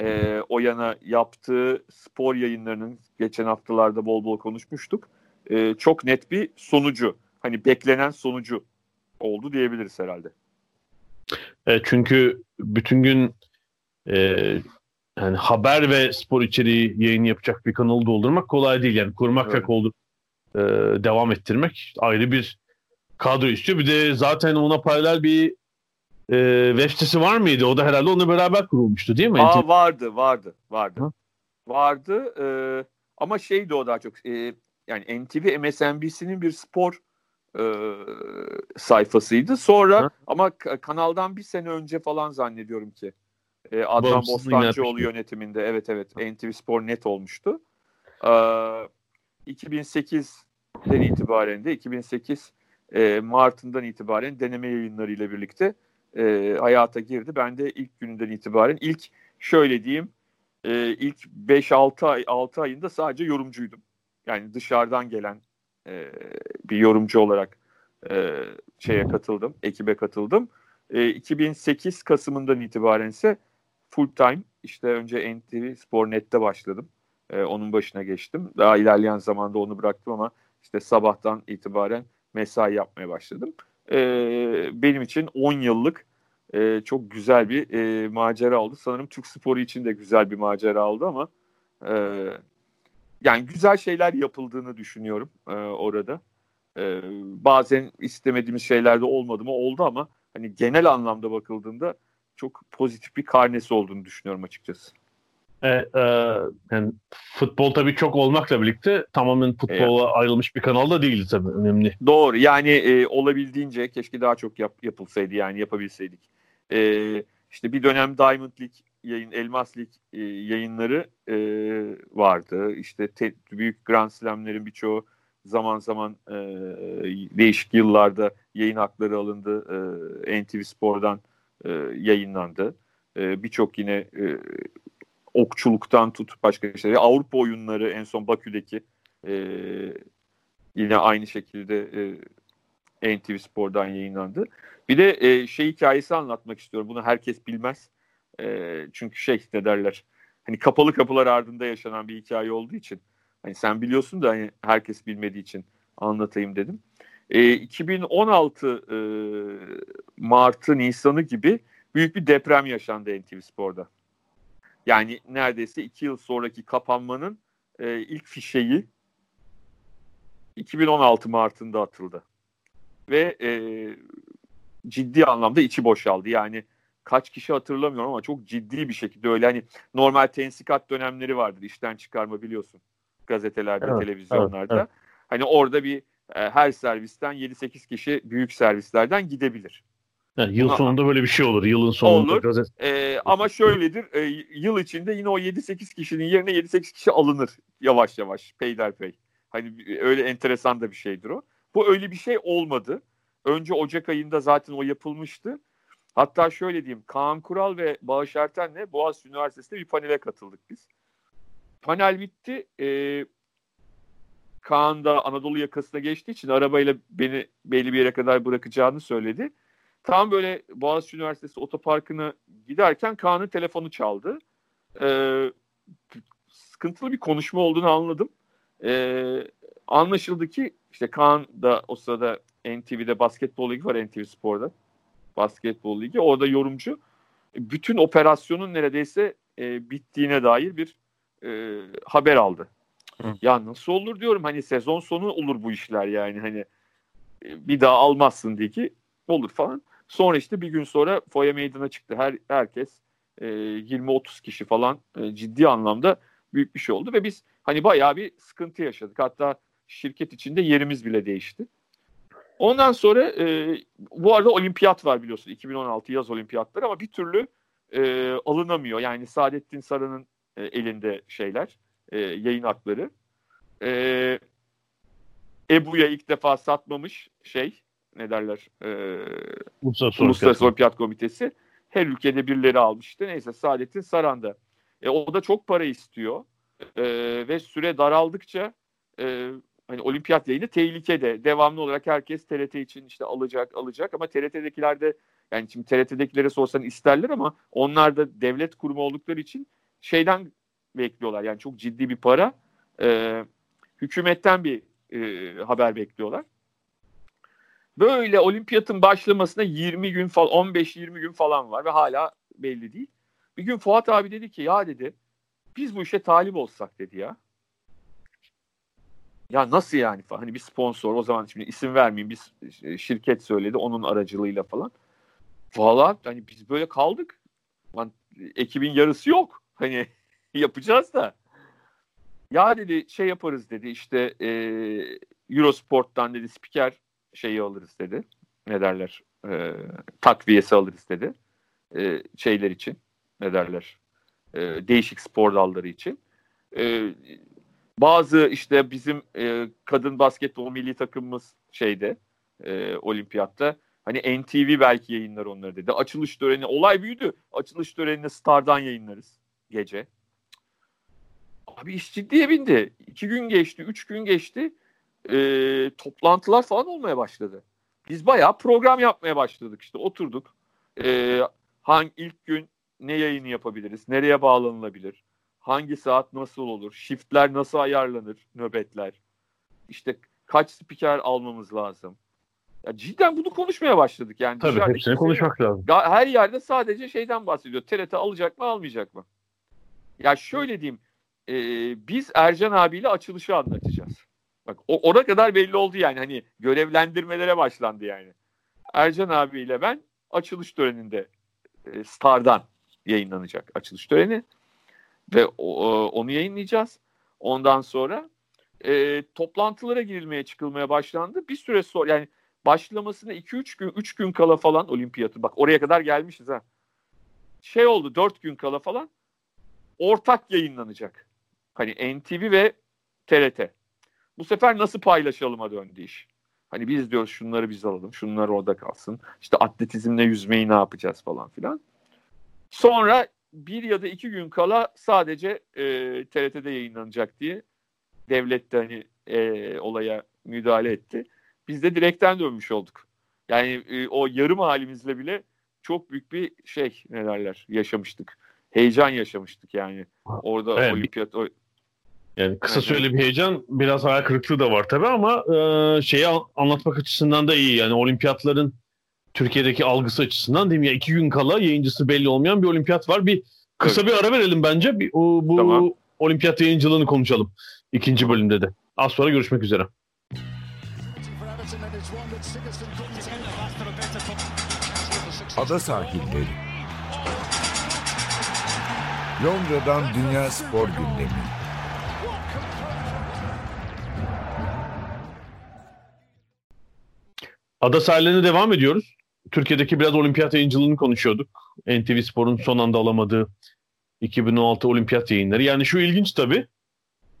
Speaker 3: e, o yana yaptığı spor yayınlarının geçen haftalarda bol bol konuşmuştuk. E, çok net bir sonucu. Hani beklenen sonucu oldu diyebiliriz herhalde.
Speaker 2: E, çünkü bütün gün e, yani haber ve spor içeriği yayın yapacak bir kanalı doldurmak kolay değil. Yani kurmak evet. ve koldur, e, devam ettirmek ayrı bir kadro istiyor. Bir de zaten ona paralel bir e, web sitesi var mıydı? O da herhalde onunla beraber kurulmuştu değil mi?
Speaker 3: Aa, vardı, vardı, vardı. Hı? Vardı e, ama şeydi o daha çok e, yani NTV MSNBC'nin bir spor e, sayfasıydı. Sonra Hı? ama kanaldan bir sene önce falan zannediyorum ki e, Adnan Bostancıoğlu yönetiminde evet evet NTV Spor Net olmuştu. E, 2008'den itibaren de 2008 e, Mart'ından itibaren deneme yayınlarıyla birlikte e, hayata girdi. Ben de ilk gününden itibaren ilk şöyle diyeyim e, ilk 5-6 ay 6 ayında sadece yorumcuydum. Yani dışarıdan gelen e, bir yorumcu olarak e, şeye katıldım, ekibe katıldım. E, 2008 Kasım'ından itibaren ise full time işte önce NTV Spor Net'te başladım. E, onun başına geçtim. Daha ilerleyen zamanda onu bıraktım ama işte sabahtan itibaren mesai yapmaya başladım e, benim için 10 yıllık e, çok güzel bir e, macera oldu. Sanırım Türk sporu için de güzel bir macera oldu ama e, yani güzel şeyler yapıldığını düşünüyorum e, orada. E, bazen istemediğimiz şeyler de olmadı mı oldu ama hani genel anlamda bakıldığında çok pozitif bir karnesi olduğunu düşünüyorum açıkçası.
Speaker 2: E, e, yani futbol tabii çok olmakla birlikte tamamen futbola evet. ayrılmış bir kanalda değil tabii önemli.
Speaker 3: Doğru yani e, olabildiğince keşke daha çok yap, yapılsaydı yani yapabilseydik. E, işte bir dönem Diamond League yayın, Elmas Lig e, yayınları e, vardı. İşte te, büyük Grand Slam'lerin birçoğu zaman zaman e, değişik yıllarda yayın hakları alındı. E, NTV Spor'dan e, yayınlandı. E, Birçok yine e, okçuluktan tut başka şeyler. Avrupa oyunları en son Bakü'deki e, yine aynı şekilde e, NTV Spor'dan yayınlandı. Bir de e, şey hikayesi anlatmak istiyorum. Bunu herkes bilmez. E, çünkü şey ne derler. Hani kapalı kapılar ardında yaşanan bir hikaye olduğu için. Hani sen biliyorsun da hani herkes bilmediği için anlatayım dedim. E, 2016 e, Mart'ı Nisan'ı gibi büyük bir deprem yaşandı NTV Spor'da. Yani neredeyse iki yıl sonraki kapanmanın e, ilk fişeği 2016 Mart'ında atıldı. Ve e, ciddi anlamda içi boşaldı. Yani kaç kişi hatırlamıyorum ama çok ciddi bir şekilde öyle hani normal tensikat dönemleri vardır işten çıkarma biliyorsun gazetelerde, evet, televizyonlarda. Evet, evet. Hani orada bir e, her servisten 7-8 kişi büyük servislerden gidebilir.
Speaker 2: Yani yıl sonunda böyle bir şey olur. Yılın sonunda
Speaker 3: olur. gazete. Ee, ama şöyledir. E, yıl içinde yine o 7-8 kişinin yerine 7-8 kişi alınır yavaş yavaş peyderpey. Hani öyle enteresan da bir şeydir o. Bu öyle bir şey olmadı. Önce Ocak ayında zaten o yapılmıştı. Hatta şöyle diyeyim. Kaan Kural ve Bağış Erten'le Boğaziçi Üniversitesi'nde bir panele katıldık biz. Panel bitti. Ee, Kaan da Anadolu yakasına geçtiği için arabayla beni belli bir yere kadar bırakacağını söyledi. Tam böyle Boğaziçi Üniversitesi otoparkına giderken Kaan'ın telefonu çaldı. Ee, sıkıntılı bir konuşma olduğunu anladım. Ee, anlaşıldı ki işte Kaan da o sırada NTV'de basketbol ligi var NTV Spor'da. Basketbol ligi. Orada yorumcu. Bütün operasyonun neredeyse e, bittiğine dair bir e, haber aldı. Hı. Ya nasıl olur diyorum hani sezon sonu olur bu işler yani hani e, bir daha almazsın diye ki olur falan. Sonra işte bir gün sonra foya meydana çıktı. Her herkes e, 20-30 kişi falan e, ciddi anlamda büyük bir şey oldu ve biz hani bayağı bir sıkıntı yaşadık. Hatta şirket içinde yerimiz bile değişti. Ondan sonra e, bu arada olimpiyat var biliyorsun 2016 yaz olimpiyatları ama bir türlü e, alınamıyor. Yani Saadettin Saran'ın e, elinde şeyler e, yayın hakları. E, Ebu'ya ilk defa satmamış şey ne derler e, Uluslararası, Uluslararası Olimpiyat Komitesi her ülkede birileri almıştı. Neyse Saadettin Saran'da. E, o da çok para istiyor e, ve süre daraldıkça e, hani olimpiyat yayını tehlikede. Devamlı olarak herkes TRT için işte alacak alacak ama TRT'dekiler de yani şimdi TRT'dekilere sorsan isterler ama onlar da devlet kurumu oldukları için şeyden bekliyorlar. Yani çok ciddi bir para. E, hükümetten bir e, haber bekliyorlar. Böyle olimpiyatın başlamasına 20 gün falan 15-20 gün falan var ve hala belli değil. Bir gün Fuat abi dedi ki ya dedi biz bu işe talip olsak dedi ya. Ya nasıl yani falan. Hani bir sponsor o zaman şimdi isim vermeyeyim bir şirket söyledi onun aracılığıyla falan. Valla hani biz böyle kaldık. Lan, ekibin yarısı yok. Hani yapacağız da. Ya dedi şey yaparız dedi işte e, Eurosport'tan dedi spiker şeyi alırız dedi. Ne derler? E, takviyesi alırız dedi. E, şeyler için. Ne derler? E, değişik spor dalları için. E, bazı işte bizim e, kadın basketbol milli takımımız şeyde e, olimpiyatta hani NTV belki yayınlar onları dedi. Açılış töreni olay büyüdü. Açılış törenini Star'dan yayınlarız gece. Abi iş ciddiye bindi. İki gün geçti, üç gün geçti e, toplantılar falan olmaya başladı. Biz bayağı program yapmaya başladık işte oturduk. E, hangi ilk gün ne yayını yapabiliriz? Nereye bağlanılabilir? Hangi saat nasıl olur? Shiftler nasıl ayarlanır? Nöbetler. İşte kaç spiker almamız lazım? Ya cidden bunu konuşmaya başladık yani.
Speaker 2: Tabii hepsini konuşmak lazım.
Speaker 3: Her yerde sadece şeyden bahsediyor. TRT alacak mı almayacak mı? Ya şöyle diyeyim. E, biz Ercan abiyle açılışı anlatacağız. Bak o, ona kadar belli oldu yani hani görevlendirmelere başlandı yani. Ercan abiyle ben açılış töreninde e, Star'dan yayınlanacak açılış töreni ve o, onu yayınlayacağız. Ondan sonra e, toplantılara girilmeye çıkılmaya başlandı. Bir süre sonra yani başlamasına 2-3 gün 3 gün kala falan olimpiyatı bak oraya kadar gelmişiz ha. Şey oldu 4 gün kala falan ortak yayınlanacak. Hani NTV ve TRT. Bu sefer nasıl paylaşalıma döndü iş. Hani biz diyoruz şunları biz alalım, şunlar orada kalsın. İşte atletizmle yüzmeyi ne yapacağız falan filan. Sonra bir ya da iki gün kala sadece e, TRT'de yayınlanacak diye devlet de hani e, olaya müdahale etti. Biz de direkten dönmüş olduk. Yani e, o yarım halimizle bile çok büyük bir şey ne derler yaşamıştık. Heyecan yaşamıştık yani. Orada evet. olimpiyat o,
Speaker 2: yani kısa süreli bir heyecan, biraz hayal kırıklığı da var tabii ama e, şeyi anlatmak açısından da iyi. Yani olimpiyatların Türkiye'deki algısı açısından değil mi? Ya iki gün kala yayıncısı belli olmayan bir olimpiyat var. Bir kısa evet. bir ara verelim bence. Bir, o, bu tamam. olimpiyat yayıncılığını konuşalım ikinci bölümde de. Az sonra görüşmek üzere.
Speaker 1: Ada sahilleri. Londra'dan Dünya Spor Gündemi.
Speaker 2: Ada sahillerine devam ediyoruz. Türkiye'deki biraz olimpiyat yayıncılığını konuşuyorduk. NTV Spor'un son anda alamadığı 2016 olimpiyat yayınları. Yani şu ilginç tabii.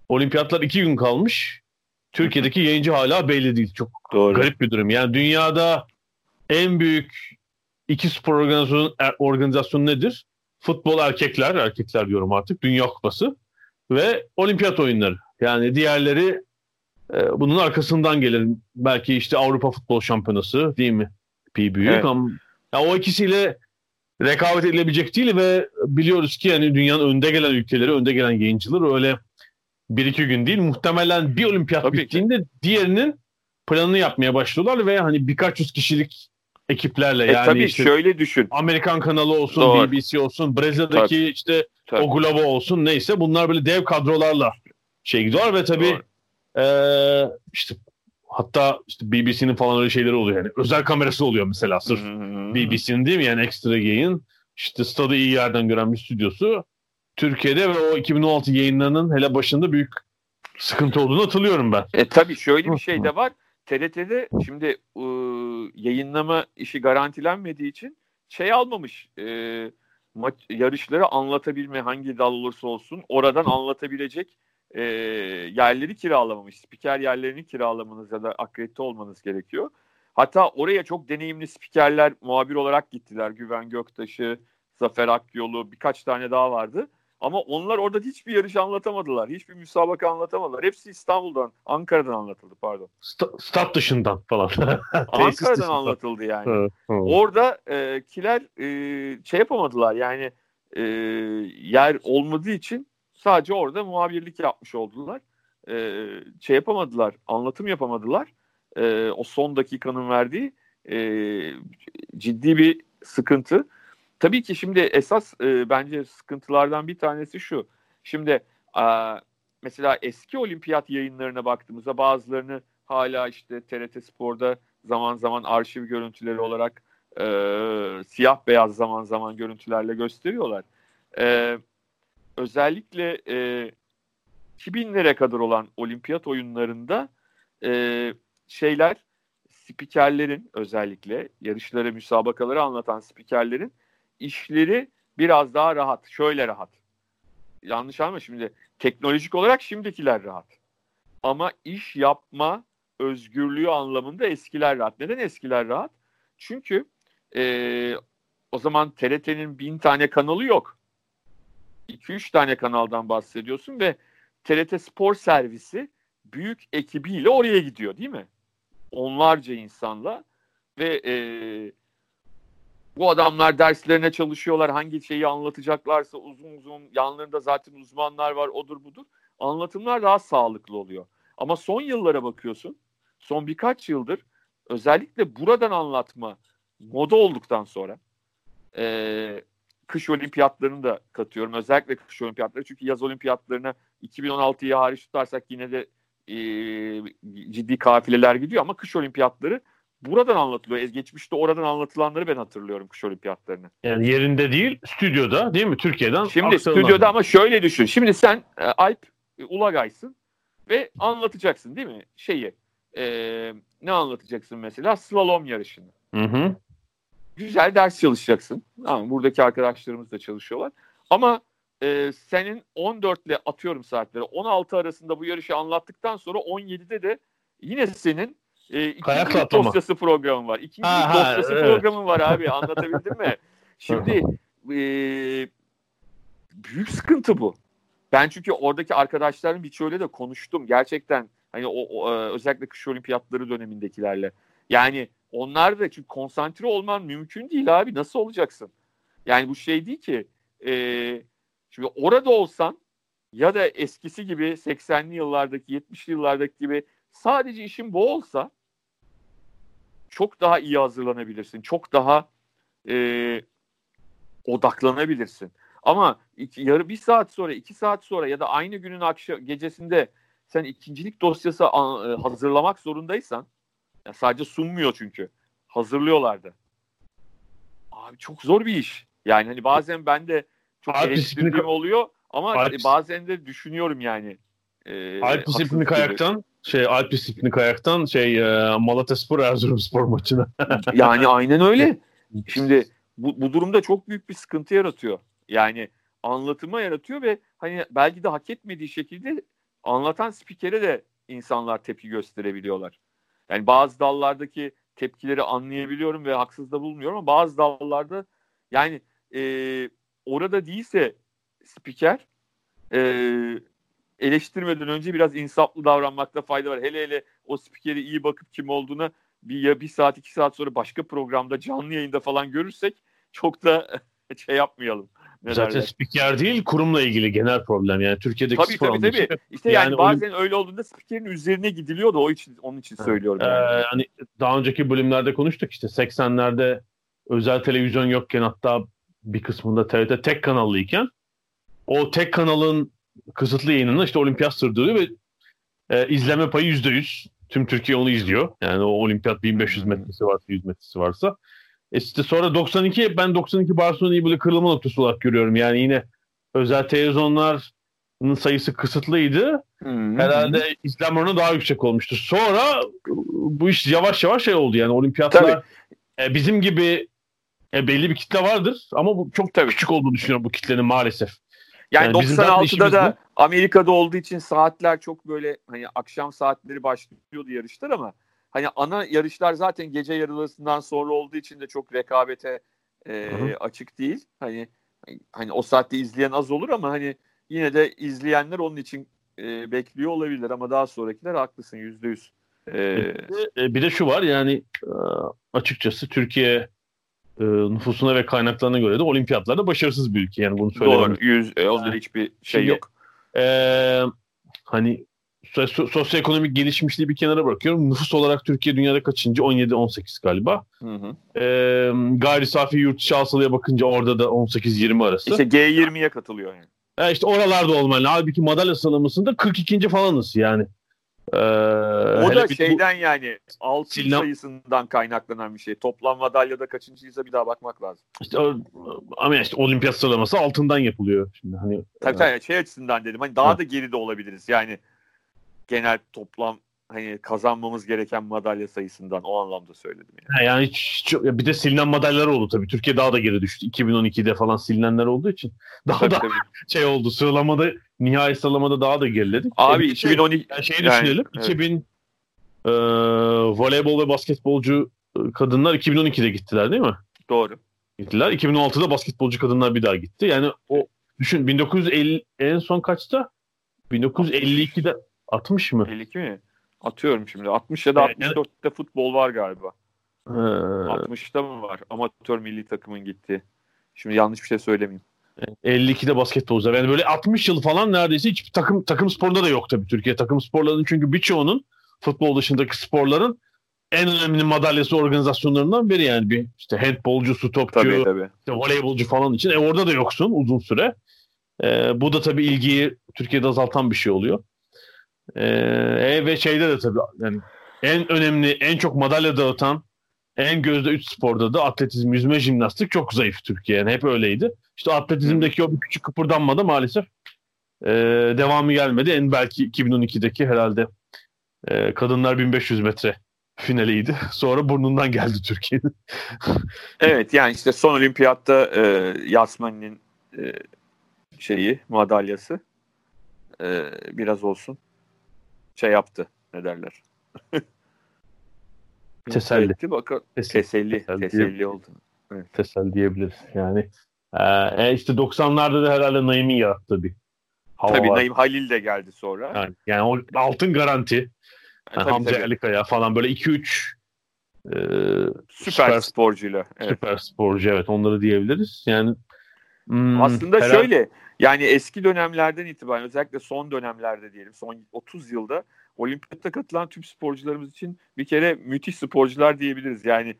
Speaker 2: Olimpiyatlar iki gün kalmış. Türkiye'deki yayıncı hala belli değil. Çok Doğru. garip bir durum. Yani dünyada en büyük iki spor organizasyonu, er, organizasyonu nedir? Futbol erkekler, erkekler diyorum artık, Dünya Kupası ve olimpiyat oyunları. Yani diğerleri e, bunun arkasından gelir. Belki işte Avrupa Futbol Şampiyonası değil mi? Bir büyük evet. ama ya o ikisiyle rekabet edilebilecek değil ve biliyoruz ki yani dünyanın önde gelen ülkeleri, önde gelen yayıncılar öyle bir iki gün değil. Muhtemelen bir olimpiyat Tabii bittiğinde ki. diğerinin planını yapmaya başlıyorlar ve hani birkaç yüz kişilik ekiplerle e, yani
Speaker 3: tabii işte şöyle düşün.
Speaker 2: Amerikan kanalı olsun, Doğru. BBC olsun, Brezilya'daki tabii. işte tabii. o Globo olsun neyse bunlar böyle dev kadrolarla şey gidiyorlar ve tabii ee, işte hatta işte BBC'nin falan öyle şeyleri oluyor yani. Özel kamerası oluyor mesela sırf BBC'nin değil mi? Yani ekstra yayın. İşte stadı iyi yerden gören bir stüdyosu. Türkiye'de ve o 2016 yayınlarının hele başında büyük sıkıntı olduğunu hatırlıyorum ben.
Speaker 3: E tabii şöyle bir şey de var. TRT'de şimdi ıı, yayınlama işi garantilenmediği için şey almamış. E, maç, yarışları anlatabilme hangi dal olursa olsun oradan anlatabilecek e, yerleri kiralamamış. Spiker yerlerini kiralamanız ya da akredite olmanız gerekiyor. Hatta oraya çok deneyimli spikerler muhabir olarak gittiler. Güven Göktaş'ı, Zafer Akyol'u birkaç tane daha vardı. Ama onlar orada hiçbir yarış anlatamadılar. Hiçbir müsabaka anlatamadılar. Hepsi İstanbul'dan, Ankara'dan anlatıldı pardon.
Speaker 2: Sta- stat dışından falan.
Speaker 3: Ankara'dan anlatıldı yani. Evet. Orada e, kiler e, şey yapamadılar yani e, yer olmadığı için Sadece orada muhabirlik yapmış oldular. E, şey yapamadılar, anlatım yapamadılar. E, o son dakikanın verdiği e, ciddi bir sıkıntı. Tabii ki şimdi esas e, bence sıkıntılardan bir tanesi şu. Şimdi e, mesela eski olimpiyat yayınlarına baktığımızda bazılarını hala işte TRT Spor'da zaman zaman arşiv görüntüleri olarak e, siyah beyaz zaman zaman görüntülerle gösteriyorlar. E, özellikle e, 2000'lere kadar olan olimpiyat oyunlarında e, şeyler spikerlerin özellikle yarışları, müsabakaları anlatan spikerlerin işleri biraz daha rahat. Şöyle rahat. Yanlış anlama şimdi teknolojik olarak şimdikiler rahat. Ama iş yapma özgürlüğü anlamında eskiler rahat. Neden eskiler rahat? Çünkü e, o zaman TRT'nin bin tane kanalı yok. 2-3 tane kanaldan bahsediyorsun ve TRT Spor Servisi büyük ekibiyle oraya gidiyor değil mi? Onlarca insanla ve e, bu adamlar derslerine çalışıyorlar. Hangi şeyi anlatacaklarsa uzun uzun yanlarında zaten uzmanlar var odur budur. Anlatımlar daha sağlıklı oluyor. Ama son yıllara bakıyorsun. Son birkaç yıldır özellikle buradan anlatma moda olduktan sonra e, kış olimpiyatlarını da katıyorum. Özellikle kış olimpiyatları. Çünkü yaz olimpiyatlarına 2016'yı hariç tutarsak yine de e, ciddi kafileler gidiyor ama kış olimpiyatları buradan anlatılıyor. Geçmişte oradan anlatılanları ben hatırlıyorum kış olimpiyatlarını.
Speaker 2: Yani yerinde değil, stüdyoda değil mi? Türkiye'den.
Speaker 3: Şimdi stüdyoda ama şöyle düşün. Şimdi sen e, Alp Ulagay'sın ve anlatacaksın değil mi? Şeyi e, ne anlatacaksın mesela? Slalom yarışını.
Speaker 2: Hı hı.
Speaker 3: Güzel ders çalışacaksın. Tamam, buradaki arkadaşlarımız da çalışıyorlar. Ama e, senin 14 ile atıyorum saatleri 16 arasında bu yarışı anlattıktan sonra 17'de de yine senin e, ikinci dosyası programın var. İkinci ha, dosyası evet. programın var abi anlatabildim mi? Şimdi e, büyük sıkıntı bu. Ben çünkü oradaki arkadaşlarım birçoğuyla da konuştum. Gerçekten hani o, o e, özellikle kış olimpiyatları dönemindekilerle. Yani onlar da çünkü konsantre olman mümkün değil abi. Nasıl olacaksın? Yani bu şey değil ki e, şimdi orada olsan ya da eskisi gibi 80'li yıllardaki 70'li yıllardaki gibi sadece işin bu olsa çok daha iyi hazırlanabilirsin. Çok daha e, odaklanabilirsin. Ama iki, yarı bir saat sonra, iki saat sonra ya da aynı günün akşam gecesinde sen ikincilik dosyası e, hazırlamak zorundaysan, yani sadece sunmuyor çünkü, hazırlıyorlardı. Abi çok zor bir iş. Yani hani bazen ben de çok eleştirdiğim oluyor ama Alp, bazen de düşünüyorum yani.
Speaker 2: E, Alp disiplini kayaktan şey Alp disiplini kayaktan şey e, Malatya Spor Erzurum Spor maçına.
Speaker 3: yani aynen öyle. Şimdi bu, bu durumda çok büyük bir sıkıntı yaratıyor. Yani anlatıma yaratıyor ve hani belki de hak etmediği şekilde anlatan spikere de insanlar tepki gösterebiliyorlar. Yani bazı dallardaki tepkileri anlayabiliyorum ve haksız da bulmuyorum ama bazı dallarda yani e, orada değilse spiker e, eleştirmeden önce biraz insaflı davranmakta fayda var. Hele hele o spikeri iyi bakıp kim olduğuna bir ya bir saat iki saat sonra başka programda canlı yayında falan görürsek çok da şey yapmayalım.
Speaker 2: Ne Zaten derler? spiker değil kurumla ilgili genel problem yani Türkiye'deki
Speaker 3: tabii, spor tabii, tabii. İşte yani, yani bazen oyun... öyle olduğunda spikerin üzerine gidiliyor da o için onun için söylüyorum.
Speaker 2: Ee, yani. yani daha önceki bölümlerde konuştuk işte 80'lerde özel televizyon yokken hatta bir kısmında TRT tek kanallıyken o tek kanalın kısıtlı yayınını işte olimpiyat sürdürüyor ve e, izleme payı yüzde yüz. Tüm Türkiye onu izliyor. Yani o olimpiyat 1500 metresi varsa 100 metresi varsa. E işte sonra 92 ben 92 Barcelona'yı böyle kırılma noktası olarak görüyorum. Yani yine özel televizyonların sayısı kısıtlıydı. Hmm. Herhalde izlenme oranı daha yüksek olmuştu. Sonra bu iş yavaş yavaş şey oldu yani olimpiyatlar e, bizim gibi e, belli bir kitle vardır ama bu çok Tabii. küçük olduğunu düşünüyorum bu kitlenin maalesef.
Speaker 3: Yani, yani 96'da da bu. Amerika'da olduğu için saatler çok böyle hani akşam saatleri başlıyordu yarışlar ama hani ana yarışlar zaten gece yarılarından sonra olduğu için de çok rekabete e, açık değil. Hani hani o saatte izleyen az olur ama hani yine de izleyenler onun için e, bekliyor olabilir ama daha sonrakiler haklısın yüzde yüz.
Speaker 2: E, e, bir de şu var yani açıkçası Türkiye nüfusuna ve kaynaklarına göre de olimpiyatlarda başarısız bir ülke. Yani bunu söylemem.
Speaker 3: Doğru. Yüz, e, onda hiçbir şey Şimdi, yok.
Speaker 2: E, hani sosyoekonomik gelişmişliği bir kenara bırakıyorum. Nüfus olarak Türkiye dünyada kaçıncı? 17-18 galiba. Hı hı. Ee, gayri safi yurt dışı hasılaya bakınca orada da 18-20 arası.
Speaker 3: İşte G20'ye katılıyor yani.
Speaker 2: E işte oralarda olmalı. Halbuki madalya sıralamasında 42. falanız yani.
Speaker 3: Ee, o da şeyden bu, yani altın silin... sayısından kaynaklanan bir şey. Toplam madalyada kaçıncıysa bir daha bakmak lazım.
Speaker 2: İşte o, ama işte olimpiyat sıralaması altından yapılıyor. Şimdi hani
Speaker 3: tabii, tabii şey açısından dedim. Hani daha ha. da geride olabiliriz. Yani genel toplam hani kazanmamız gereken madalya sayısından o anlamda söyledim
Speaker 2: yani. Yani hiç, çok, bir de silinen madalyalar oldu tabii. Türkiye daha da geri düştü. 2012'de falan silinenler olduğu için daha tabii, da tabii. şey oldu. Sıralamada nihai sıralamada daha da geriledik.
Speaker 3: Abi 2012
Speaker 2: yani şey düşünelim. Evet. 2000 e, voleybol ve basketbolcu e, kadınlar 2012'de gittiler değil mi?
Speaker 3: Doğru.
Speaker 2: Gittiler. 2016'da basketbolcu kadınlar bir daha gitti. Yani o düşün 1950 en son kaçta? 1952'de 60 mı?
Speaker 3: 52 mi? Atıyorum şimdi. 60 ya da 64'te futbol var galiba. Ee, 60'ta mı var? Amatör milli takımın gitti. Şimdi yanlış bir şey söylemeyeyim.
Speaker 2: 52'de basketbol Yani böyle 60 yıl falan neredeyse hiç takım takım sporunda da yok tabii Türkiye takım sporlarının çünkü birçoğunun futbol dışındaki sporların en önemli madalyası organizasyonlarından biri yani bir işte handbolcu, topçu, tabii, tabii. Işte voleybolcu falan için. E orada da yoksun uzun süre. E, bu da tabii ilgiyi Türkiye'de azaltan bir şey oluyor. Ee, e, ve şeyde de tabii yani en önemli, en çok madalya dağıtan en gözde 3 sporda da atletizm, yüzme, jimnastik çok zayıf Türkiye. Yani hep öyleydi. İşte atletizmdeki o küçük kıpırdanma da maalesef e, devamı gelmedi. En belki 2012'deki herhalde e, kadınlar 1500 metre finaliydi. Sonra burnundan geldi Türkiye'nin.
Speaker 3: evet yani işte son olimpiyatta e, Yasmin'in e, şeyi madalyası e, biraz olsun şey yaptı ne derler.
Speaker 2: teselli.
Speaker 3: Etti, bakın, teselli. Teselli, teselli oldu.
Speaker 2: Evet. Teselli diyebiliriz. Yani e, işte 90'larda da herhalde Naim'in yarattığı bir
Speaker 3: hava Tabii var. Naim Halil de geldi sonra.
Speaker 2: Yani, yani o altın garanti. Yani Hamza tabii. Alikaya falan böyle 2-3
Speaker 3: e, süper, süper sporcuyla.
Speaker 2: Evet. Süper sporcu evet onları diyebiliriz. Yani
Speaker 3: hmm, aslında herhalde... şöyle yani eski dönemlerden itibaren özellikle son dönemlerde diyelim son 30 yılda olimpiyatta katılan tüm sporcularımız için bir kere müthiş sporcular diyebiliriz. Yani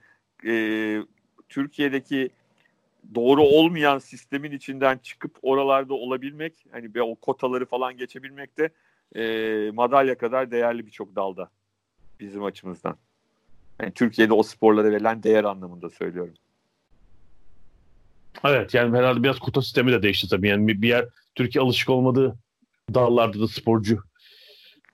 Speaker 3: e, Türkiye'deki doğru olmayan sistemin içinden çıkıp oralarda olabilmek hani o kotaları falan geçebilmek de e, madalya kadar değerli birçok dalda bizim açımızdan. Yani Türkiye'de o sporlara verilen değer anlamında söylüyorum.
Speaker 2: Evet yani herhalde biraz kota sistemi de değişti tabii. Yani bir yer Türkiye alışık olmadığı dallarda da sporcu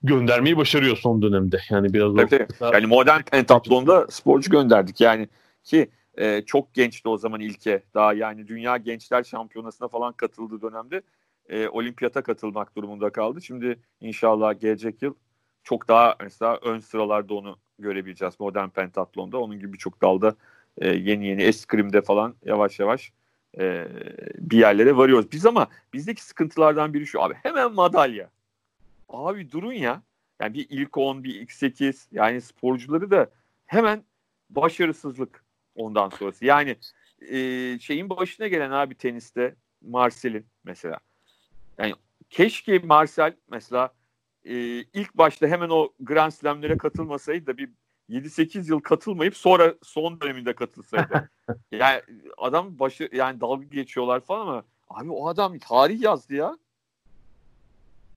Speaker 2: göndermeyi başarıyor son dönemde. Yani biraz
Speaker 3: tabii, tabii. Yani modern pentatlonda sporcu gönderdik. Yani ki e, çok gençti o zaman ilke. Daha yani Dünya Gençler Şampiyonası'na falan katıldığı dönemde e, olimpiyata katılmak durumunda kaldı. Şimdi inşallah gelecek yıl çok daha mesela ön sıralarda onu görebileceğiz modern pentatlonda. Onun gibi birçok dalda e, yeni yeni eskrimde falan yavaş yavaş e, bir yerlere varıyoruz. Biz ama bizdeki sıkıntılardan biri şu abi hemen madalya. Abi durun ya. Yani bir ilk 10, bir ilk 8 yani sporcuları da hemen başarısızlık ondan sonrası. Yani e, şeyin başına gelen abi teniste Marcel'in mesela. Yani keşke Marcel mesela e, ilk başta hemen o Grand Slam'lere katılmasaydı da bir 7-8 yıl katılmayıp sonra son döneminde katılsaydı. yani adam başı yani dalga geçiyorlar falan ama abi o adam tarih yazdı ya.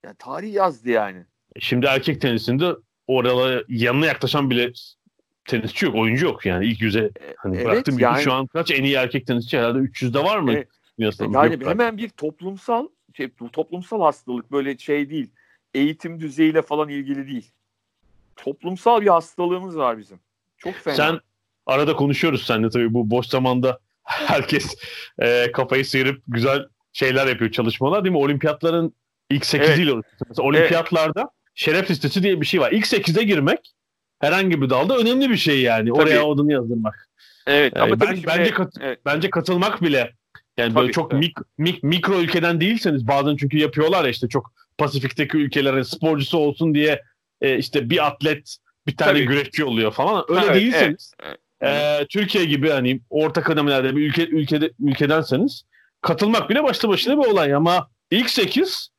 Speaker 3: Yani tarih yazdı yani.
Speaker 2: Şimdi erkek tenisinde oralara yanına yaklaşan bile tenisçi yok, oyuncu yok yani ilk yüze e, hani evet, bıraktım yani, şu an kaç en iyi erkek tenisçi herhalde 300'de var mı? Evet.
Speaker 3: Yani hemen bir toplumsal şey, toplumsal hastalık böyle şey değil. Eğitim düzeyiyle falan ilgili değil. Toplumsal bir hastalığımız var bizim. Çok fena.
Speaker 2: Sen arada konuşuyoruz seninle tabii bu boş zamanda herkes e, kafayı sıyırıp güzel şeyler yapıyor çalışmalar değil mi? Olimpiyatların ilk 8 evet. Mesela olimpiyatlarda evet. şeref listesi diye bir şey var. İlk 8'e girmek herhangi bir dalda önemli bir şey yani. Tabii. Oraya adını yazdırmak.
Speaker 3: Evet ama
Speaker 2: ee, ben, şimdi, bence kat, evet. bence katılmak bile yani Tabii, böyle çok mik, mik, mikro ülkeden değilseniz bazen çünkü yapıyorlar ya işte çok Pasifik'teki ülkelerin sporcusu olsun diye e, işte bir atlet bir tane Tabii. güreşçi oluyor falan. Öyle evet, değilseniz evet, evet. E, Türkiye gibi hani orta kademelerde bir ülke ülkede ülkedenseniz katılmak bile başlı başına bir olay ama ilk 8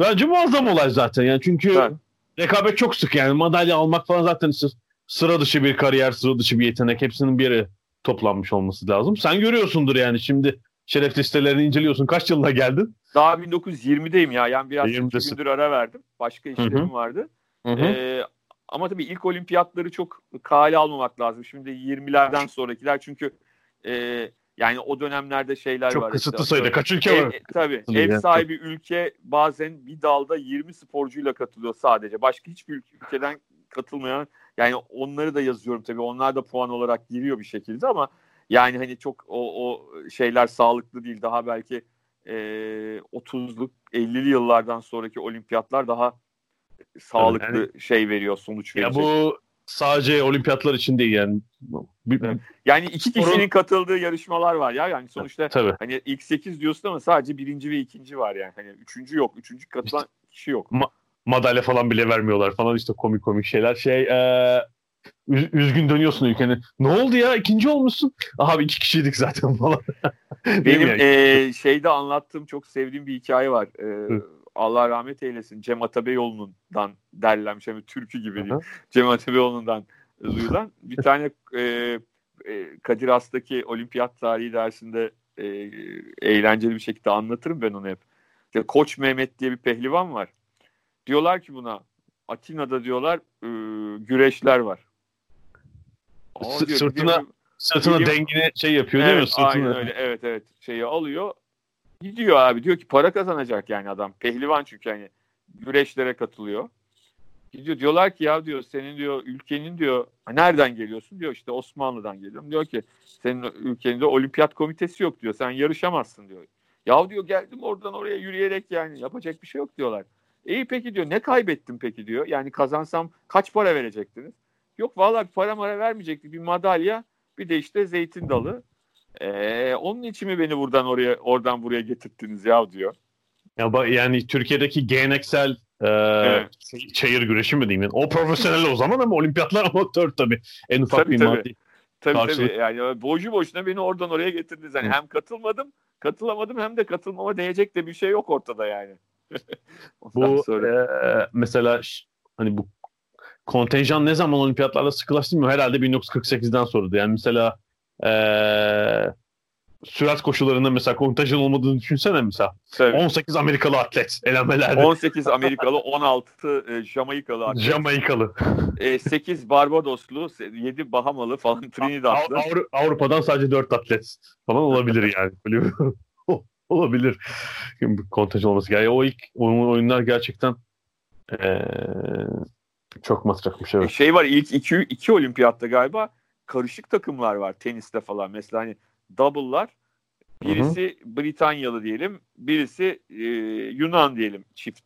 Speaker 2: bence muazzam olay zaten yani çünkü evet. rekabet çok sık yani madalya almak falan zaten işte sıra dışı bir kariyer, sıra dışı bir yetenek hepsinin bir yere toplanmış olması lazım. Sen görüyorsundur yani şimdi şeref listelerini inceliyorsun. Kaç yılına geldin?
Speaker 3: Daha 1920'deyim ya. Yani biraz iki gündür ara verdim. Başka işlerim Hı-hı. vardı. Ee, ama tabii ilk olimpiyatları çok kale almamak lazım. Şimdi 20'lerden sonrakiler çünkü e, yani o dönemlerde şeyler
Speaker 2: çok
Speaker 3: var.
Speaker 2: Çok kısıtlı işte. sayıda. Kaç ülke ev, var?
Speaker 3: Tabii. Ev sahibi ülke bazen bir dalda 20 sporcuyla katılıyor sadece. Başka hiçbir ülkeden katılmayan yani onları da yazıyorum tabii. Onlar da puan olarak giriyor bir şekilde ama yani hani çok o, o şeyler sağlıklı değil. Daha belki e, 30'luk 50'li yıllardan sonraki olimpiyatlar daha sağlıklı yani, şey veriyor, sonuç
Speaker 2: veriyor. Ya bu sadece olimpiyatlar için değil yani.
Speaker 3: Yani iki kişinin Or- katıldığı yarışmalar var ya. Yani sonuçta Tabii. hani ilk 8 diyorsun ama sadece birinci ve ikinci var yani. Hani üçüncü yok. Üçüncü katılan işte, kişi yok. Ma-
Speaker 2: madalya falan bile vermiyorlar falan işte komik komik şeyler. Şey ee, üzgün dönüyorsun ülkene. Ne oldu ya ikinci olmuşsun? Abi iki kişiydik zaten falan.
Speaker 3: Benim yani. e, şeyde anlattığım çok sevdiğim bir hikaye var. E, Allah rahmet eylesin Cem Atabeyoğlu'ndan derlenmiş. Hani türkü gibi değil. Cem Atabeyoğlu'ndan duyulan. Bir tane e, e, Kadir Has'taki olimpiyat tarihi dersinde e, eğlenceli bir şekilde anlatırım ben onu hep. İşte Koç Mehmet diye bir pehlivan var. Diyorlar ki buna Atina'da diyorlar e, güreşler var.
Speaker 2: S- diyor, sırtına gidiyor, sırtına dengini şey yapıyor evet, değil mi? Sırtına.
Speaker 3: Aynen öyle. Evet evet. Şeyi alıyor. Gidiyor abi. Diyor ki para kazanacak yani adam. Pehlivan çünkü hani güreşlere katılıyor. Gidiyor diyorlar ki ya diyor senin diyor ülkenin diyor nereden geliyorsun diyor işte Osmanlı'dan geliyorum. Diyor ki senin ülkenin olimpiyat komitesi yok diyor. Sen yarışamazsın diyor. Ya diyor geldim oradan oraya yürüyerek yani yapacak bir şey yok diyorlar. İyi peki diyor ne kaybettim peki diyor. Yani kazansam kaç para verecektiniz? Yok vallahi bir para mara vermeyecektik. Bir madalya bir de işte zeytin dalı. Ee, onun için mi beni buradan oraya oradan buraya getirttiniz ya diyor.
Speaker 2: Ya yani Türkiye'deki geleneksel e, evet. çayır güreşi mi diyeyim? O profesyonel o zaman ama olimpiyatlar amatör tabii. En ufak tabii, bir tabii. maddi.
Speaker 3: Tabii karşılık. tabii. Yani boşu boşuna beni oradan oraya getirdiniz. Yani hem katılmadım, katılamadım hem de katılmama değecek de bir şey yok ortada yani.
Speaker 2: bu sonra... e, mesela hani bu kontenjan ne zaman olimpiyatlarda sıkılaştı mı? Herhalde 1948'den sonraydı. Yani mesela e, sürat koşularında mesela kontenjan olmadığını düşünsene mesela. Tabii. 18 Amerikalı atlet elemelerde.
Speaker 3: 18 Amerikalı, 16 e, Jamaikalı atlet.
Speaker 2: Jamaikalı.
Speaker 3: E, 8 Barbadoslu, 7 Bahamalı falan Trinidadlı.
Speaker 2: Avru- Avrupa'dan sadece 4 atlet falan olabilir yani. Olabilir. Kontenjan olması. Yani o ilk oyunlar gerçekten ee, çok masrafmış. Evet.
Speaker 3: Şey var ilk iki, iki olimpiyatta galiba karışık takımlar var teniste falan. Mesela hani double'lar birisi Hı-hı. Britanyalı diyelim, birisi e, Yunan diyelim çift.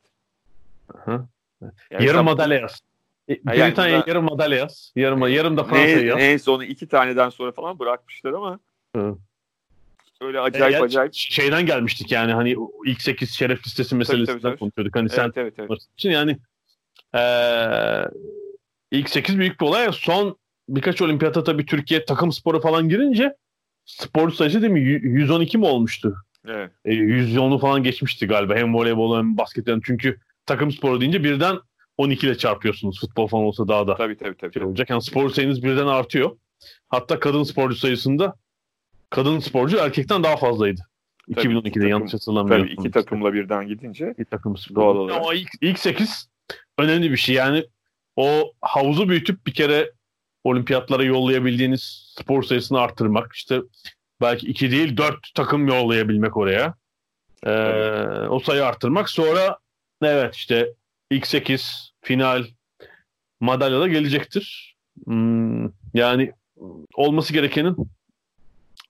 Speaker 2: Hı-hı. Yani yarım madalya yaz. Britanya yani yarım madalya yaz. Yarım, yarım da Fransa
Speaker 3: yaz. Neyse onu iki taneden sonra falan bırakmışlar ama Hı. öyle acayip e, acayip.
Speaker 2: Şeyden gelmiştik yani hani ilk 8 şeref listesi meselesinden konuşuyorduk. Hani evet, sen evet, evet. için yani ee, ilk 8 büyük bir olay. Son birkaç olimpiyata tabii Türkiye takım sporu falan girince spor sayısı değil mi? 112 mi olmuştu?
Speaker 3: Evet.
Speaker 2: E, 110'u falan geçmişti galiba. Hem voleybol hem basketten. Çünkü takım sporu deyince birden 12 ile çarpıyorsunuz. Futbol falan olsa daha da
Speaker 3: tabii, tabii, tabii.
Speaker 2: Şey olacak. Yani spor sayınız birden artıyor. Hatta kadın sporcu sayısında kadın sporcu erkekten daha fazlaydı. Tabii 2012'de takım, yanlış hatırlamıyorum.
Speaker 3: Tabii iki takımla birden gidince.
Speaker 2: İki takım sporu. Doğal olarak. Ama ilk, ilk 8 önemli bir şey. Yani o havuzu büyütüp bir kere olimpiyatlara yollayabildiğiniz spor sayısını arttırmak. İşte belki iki değil dört takım yollayabilmek oraya. Ee, o sayı arttırmak. Sonra evet işte ilk sekiz final madalya da gelecektir. Hmm, yani olması gerekenin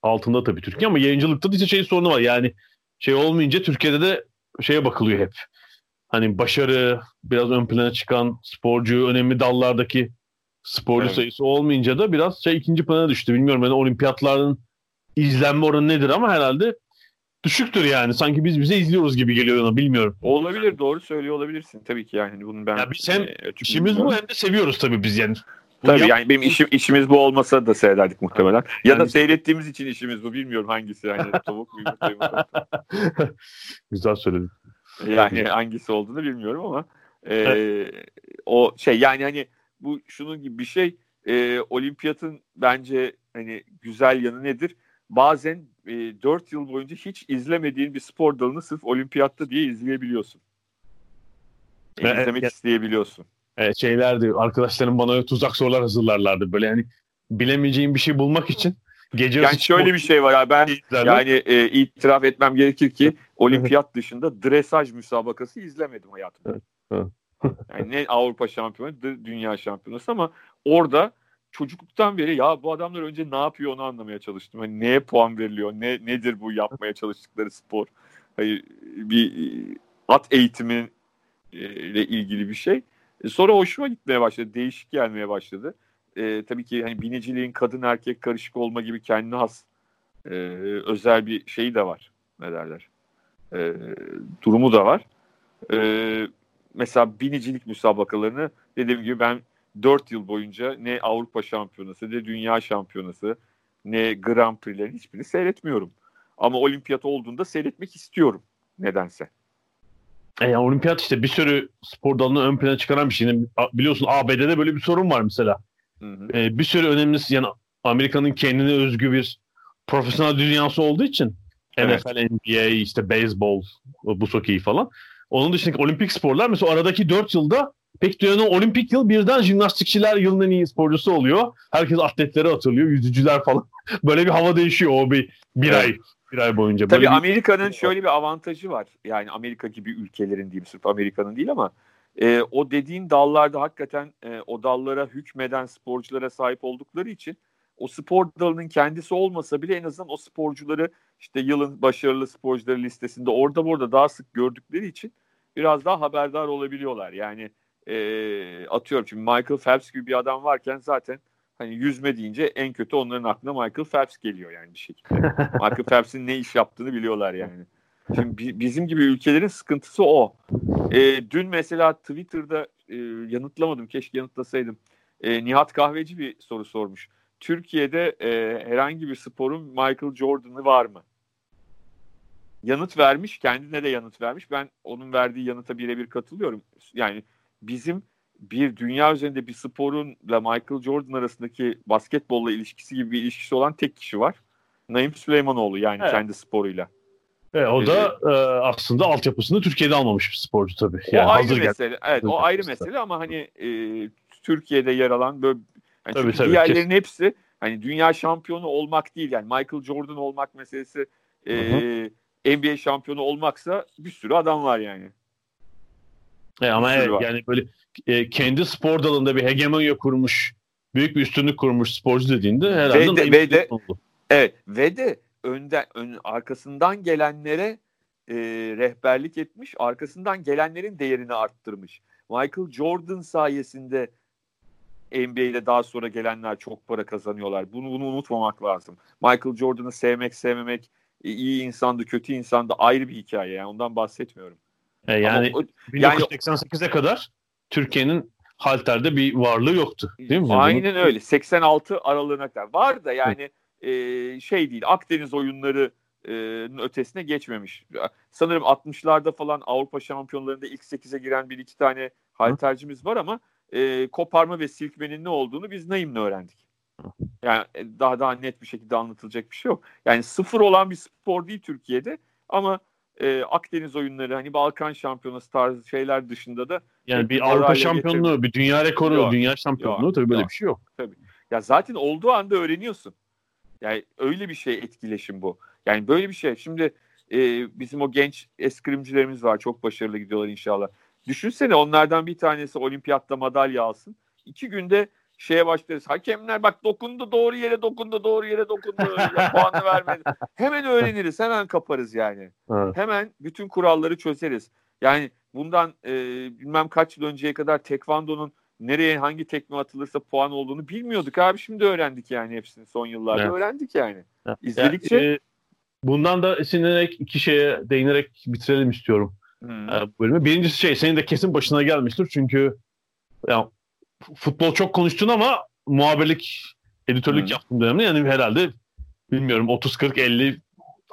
Speaker 2: altında tabii Türkiye ama yayıncılıkta da işte şey sorunu var. Yani şey olmayınca Türkiye'de de şeye bakılıyor hep. Hani başarı, biraz ön plana çıkan sporcu, önemli dallardaki sporcu evet. sayısı olmayınca da biraz şey ikinci plana düştü. Bilmiyorum yani olimpiyatların izlenme oranı nedir ama herhalde düşüktür yani. Sanki biz bize izliyoruz gibi geliyor ona bilmiyorum.
Speaker 3: Olabilir doğru söylüyor olabilirsin tabii ki yani bunun ben. Ya
Speaker 2: biz hem e, işimiz bu hem de seviyoruz tabii biz yani.
Speaker 3: Tabii yap- yani benim işim işimiz bu olmasa da seyrederdik muhtemelen. Ya yani... da seyrettiğimiz için işimiz bu bilmiyorum hangisi yani tavuk mu yumurta
Speaker 2: Güzel söyledin.
Speaker 3: Yani hangisi olduğunu bilmiyorum ama e, o şey yani hani bu şunun gibi bir şey. E, olimpiyatın bence hani güzel yanı nedir? Bazen e, 4 yıl boyunca hiç izlemediğin bir spor dalını sırf olimpiyatta diye izleyebiliyorsun. E, izlemek evet, isteyebiliyorsun.
Speaker 2: Evet, şeylerdi arkadaşlarım bana tuzak sorular hazırlarlardı. Böyle hani bilemeyeceğim bir şey bulmak için
Speaker 3: gece yani şöyle bir şey var abi ben yani e, itiraf etmem gerekir ki olimpiyat dışında dresaj müsabakası izlemedim hayatımda. Evet, evet. Yani ne Avrupa şampiyonu, dünya şampiyonası ama orada çocukluktan beri ya bu adamlar önce ne yapıyor onu anlamaya çalıştım. Hani neye puan veriliyor? Ne nedir bu yapmaya çalıştıkları spor? Hayır bir at eğitimi ile ilgili bir şey. E, sonra hoşuma gitmeye başladı. Değişik gelmeye başladı. E, tabii ki hani biniciliğin kadın erkek karışık olma gibi kendine has e, özel bir şeyi de var. Ne derler? E, durumu da var. E, mesela binicilik müsabakalarını dediğim gibi ben 4 yıl boyunca ne Avrupa Şampiyonası ne Dünya Şampiyonası ne Grand Prix'lerin hiçbirini seyretmiyorum. Ama olimpiyat olduğunda seyretmek istiyorum nedense.
Speaker 2: E yani olimpiyat işte bir sürü spor dalını ön plana çıkaran bir şey. Biliyorsun ABD'de böyle bir sorun var mesela. Hı hı. E, bir sürü önemli yani Amerika'nın kendine özgü bir profesyonel dünyası olduğu için evet. NFL, NBA, işte beyzbol, bu hokeyi falan. Onun dışındaki olimpik sporlar mesela aradaki 4 yılda Peki dünyanın olimpik yıl birden jimnastikçiler yılın en iyi sporcusu oluyor. Herkes atletleri hatırlıyor. Yüzücüler falan. Böyle bir hava değişiyor o bir, bir evet. ay. Bir ay boyunca.
Speaker 3: Tabii
Speaker 2: Böyle
Speaker 3: Amerika'nın şöyle bir avantajı var. Yani Amerika gibi ülkelerin diyeyim sırf Amerika'nın değil ama e, o dediğin dallarda hakikaten e, o dallara hükmeden sporculara sahip oldukları için o spor dalının kendisi olmasa bile en azından o sporcuları işte yılın başarılı sporcuları listesinde orada burada daha sık gördükleri için biraz daha haberdar olabiliyorlar. Yani e, atıyorum şimdi Michael Phelps gibi bir adam varken zaten hani yüzme deyince en kötü onların aklına Michael Phelps geliyor yani bir şekilde. Michael Phelps'in ne iş yaptığını biliyorlar yani. Şimdi bizim gibi ülkelerin sıkıntısı o. E, dün mesela Twitter'da e, yanıtlamadım. Keşke yanıtlasaydım. E, Nihat Kahveci bir soru sormuş. Türkiye'de e, herhangi bir sporun Michael Jordan'ı var mı? Yanıt vermiş, kendine de yanıt vermiş. Ben onun verdiği yanıta birebir katılıyorum. Yani bizim bir dünya üzerinde bir sporunla Michael Jordan arasındaki basketbolla ilişkisi gibi bir ilişkisi olan tek kişi var. Naim Süleymanoğlu yani evet. kendi sporuyla.
Speaker 2: E, o da e, aslında altyapısını Türkiye'de almamış bir sporcu tabii.
Speaker 3: Yani o ayrı hazır mesele. Geldi. Evet, o ayrı mesele ama hani e, Türkiye'de yer alan böyle yani tabii, tabii, diğerlerin kesin. hepsi hani dünya şampiyonu olmak değil yani Michael Jordan olmak meselesi e, NBA şampiyonu olmaksa bir sürü adam var yani.
Speaker 2: E, ama evet, yani böyle e, kendi spor dalında bir hegemonya kurmuş, büyük bir üstünlük kurmuş sporcu dediğinde herhalde
Speaker 3: ve de, ve de, oldu. Evet ve de önden ön, arkasından gelenlere e, rehberlik etmiş, arkasından gelenlerin değerini arttırmış. Michael Jordan sayesinde NBA'de daha sonra gelenler çok para kazanıyorlar. Bunu bunu unutmamak lazım. Michael Jordan'ı sevmek, sevmemek, e, iyi insandı, kötü insandı ayrı bir hikaye. Yani ondan bahsetmiyorum.
Speaker 2: E yani Ama, 1988'e yani, kadar Türkiye'nin halterde bir varlığı yoktu. Değil mi?
Speaker 3: Aynen öyle. 86 aralığına kadar. Var da yani e, şey değil. Akdeniz oyunları ötesine geçmemiş. Sanırım 60'larda falan Avrupa şampiyonlarında ilk 8'e giren bir iki tane haltercimiz var ama e, koparma ve silkmenin ne olduğunu biz Naim'le öğrendik. Yani e, daha daha net bir şekilde anlatılacak bir şey yok. Yani sıfır olan bir spor değil Türkiye'de ama e, Akdeniz oyunları hani Balkan şampiyonası tarzı şeyler dışında da
Speaker 2: yani bir Avrupa şampiyonluğu, getirmiş. bir dünya rekoru, yok, dünya şampiyonluğu yok, tabii böyle yok, bir şey yok.
Speaker 3: Tabii. Ya zaten olduğu anda öğreniyorsun. Yani öyle bir şey etkileşim bu. Yani böyle bir şey. Şimdi e, bizim o genç eskrimcilerimiz var. Çok başarılı gidiyorlar inşallah. Düşünsene onlardan bir tanesi olimpiyatta madalya alsın. İki günde şeye başlarız. Hakemler bak dokundu doğru yere dokundu doğru yere dokundu. ya, puanı vermedi. Hemen öğreniriz. Hemen kaparız yani. Evet. Hemen bütün kuralları çözeriz. Yani bundan e, bilmem kaç yıl önceye kadar tekvandonun nereye hangi tekme atılırsa puan olduğunu bilmiyorduk abi. Şimdi öğrendik yani hepsini son yıllarda evet. öğrendik yani. Evet. İzledikçe. Yani, e,
Speaker 2: bundan da esinlenerek iki şeye değinerek bitirelim istiyorum. Hmm. E, bölümü. Birincisi şey senin de kesin başına gelmiştir. Çünkü ya, futbol çok konuştun ama muhabirlik, editörlük hmm. yaptığın dönemde yani herhalde bilmiyorum 30 40 50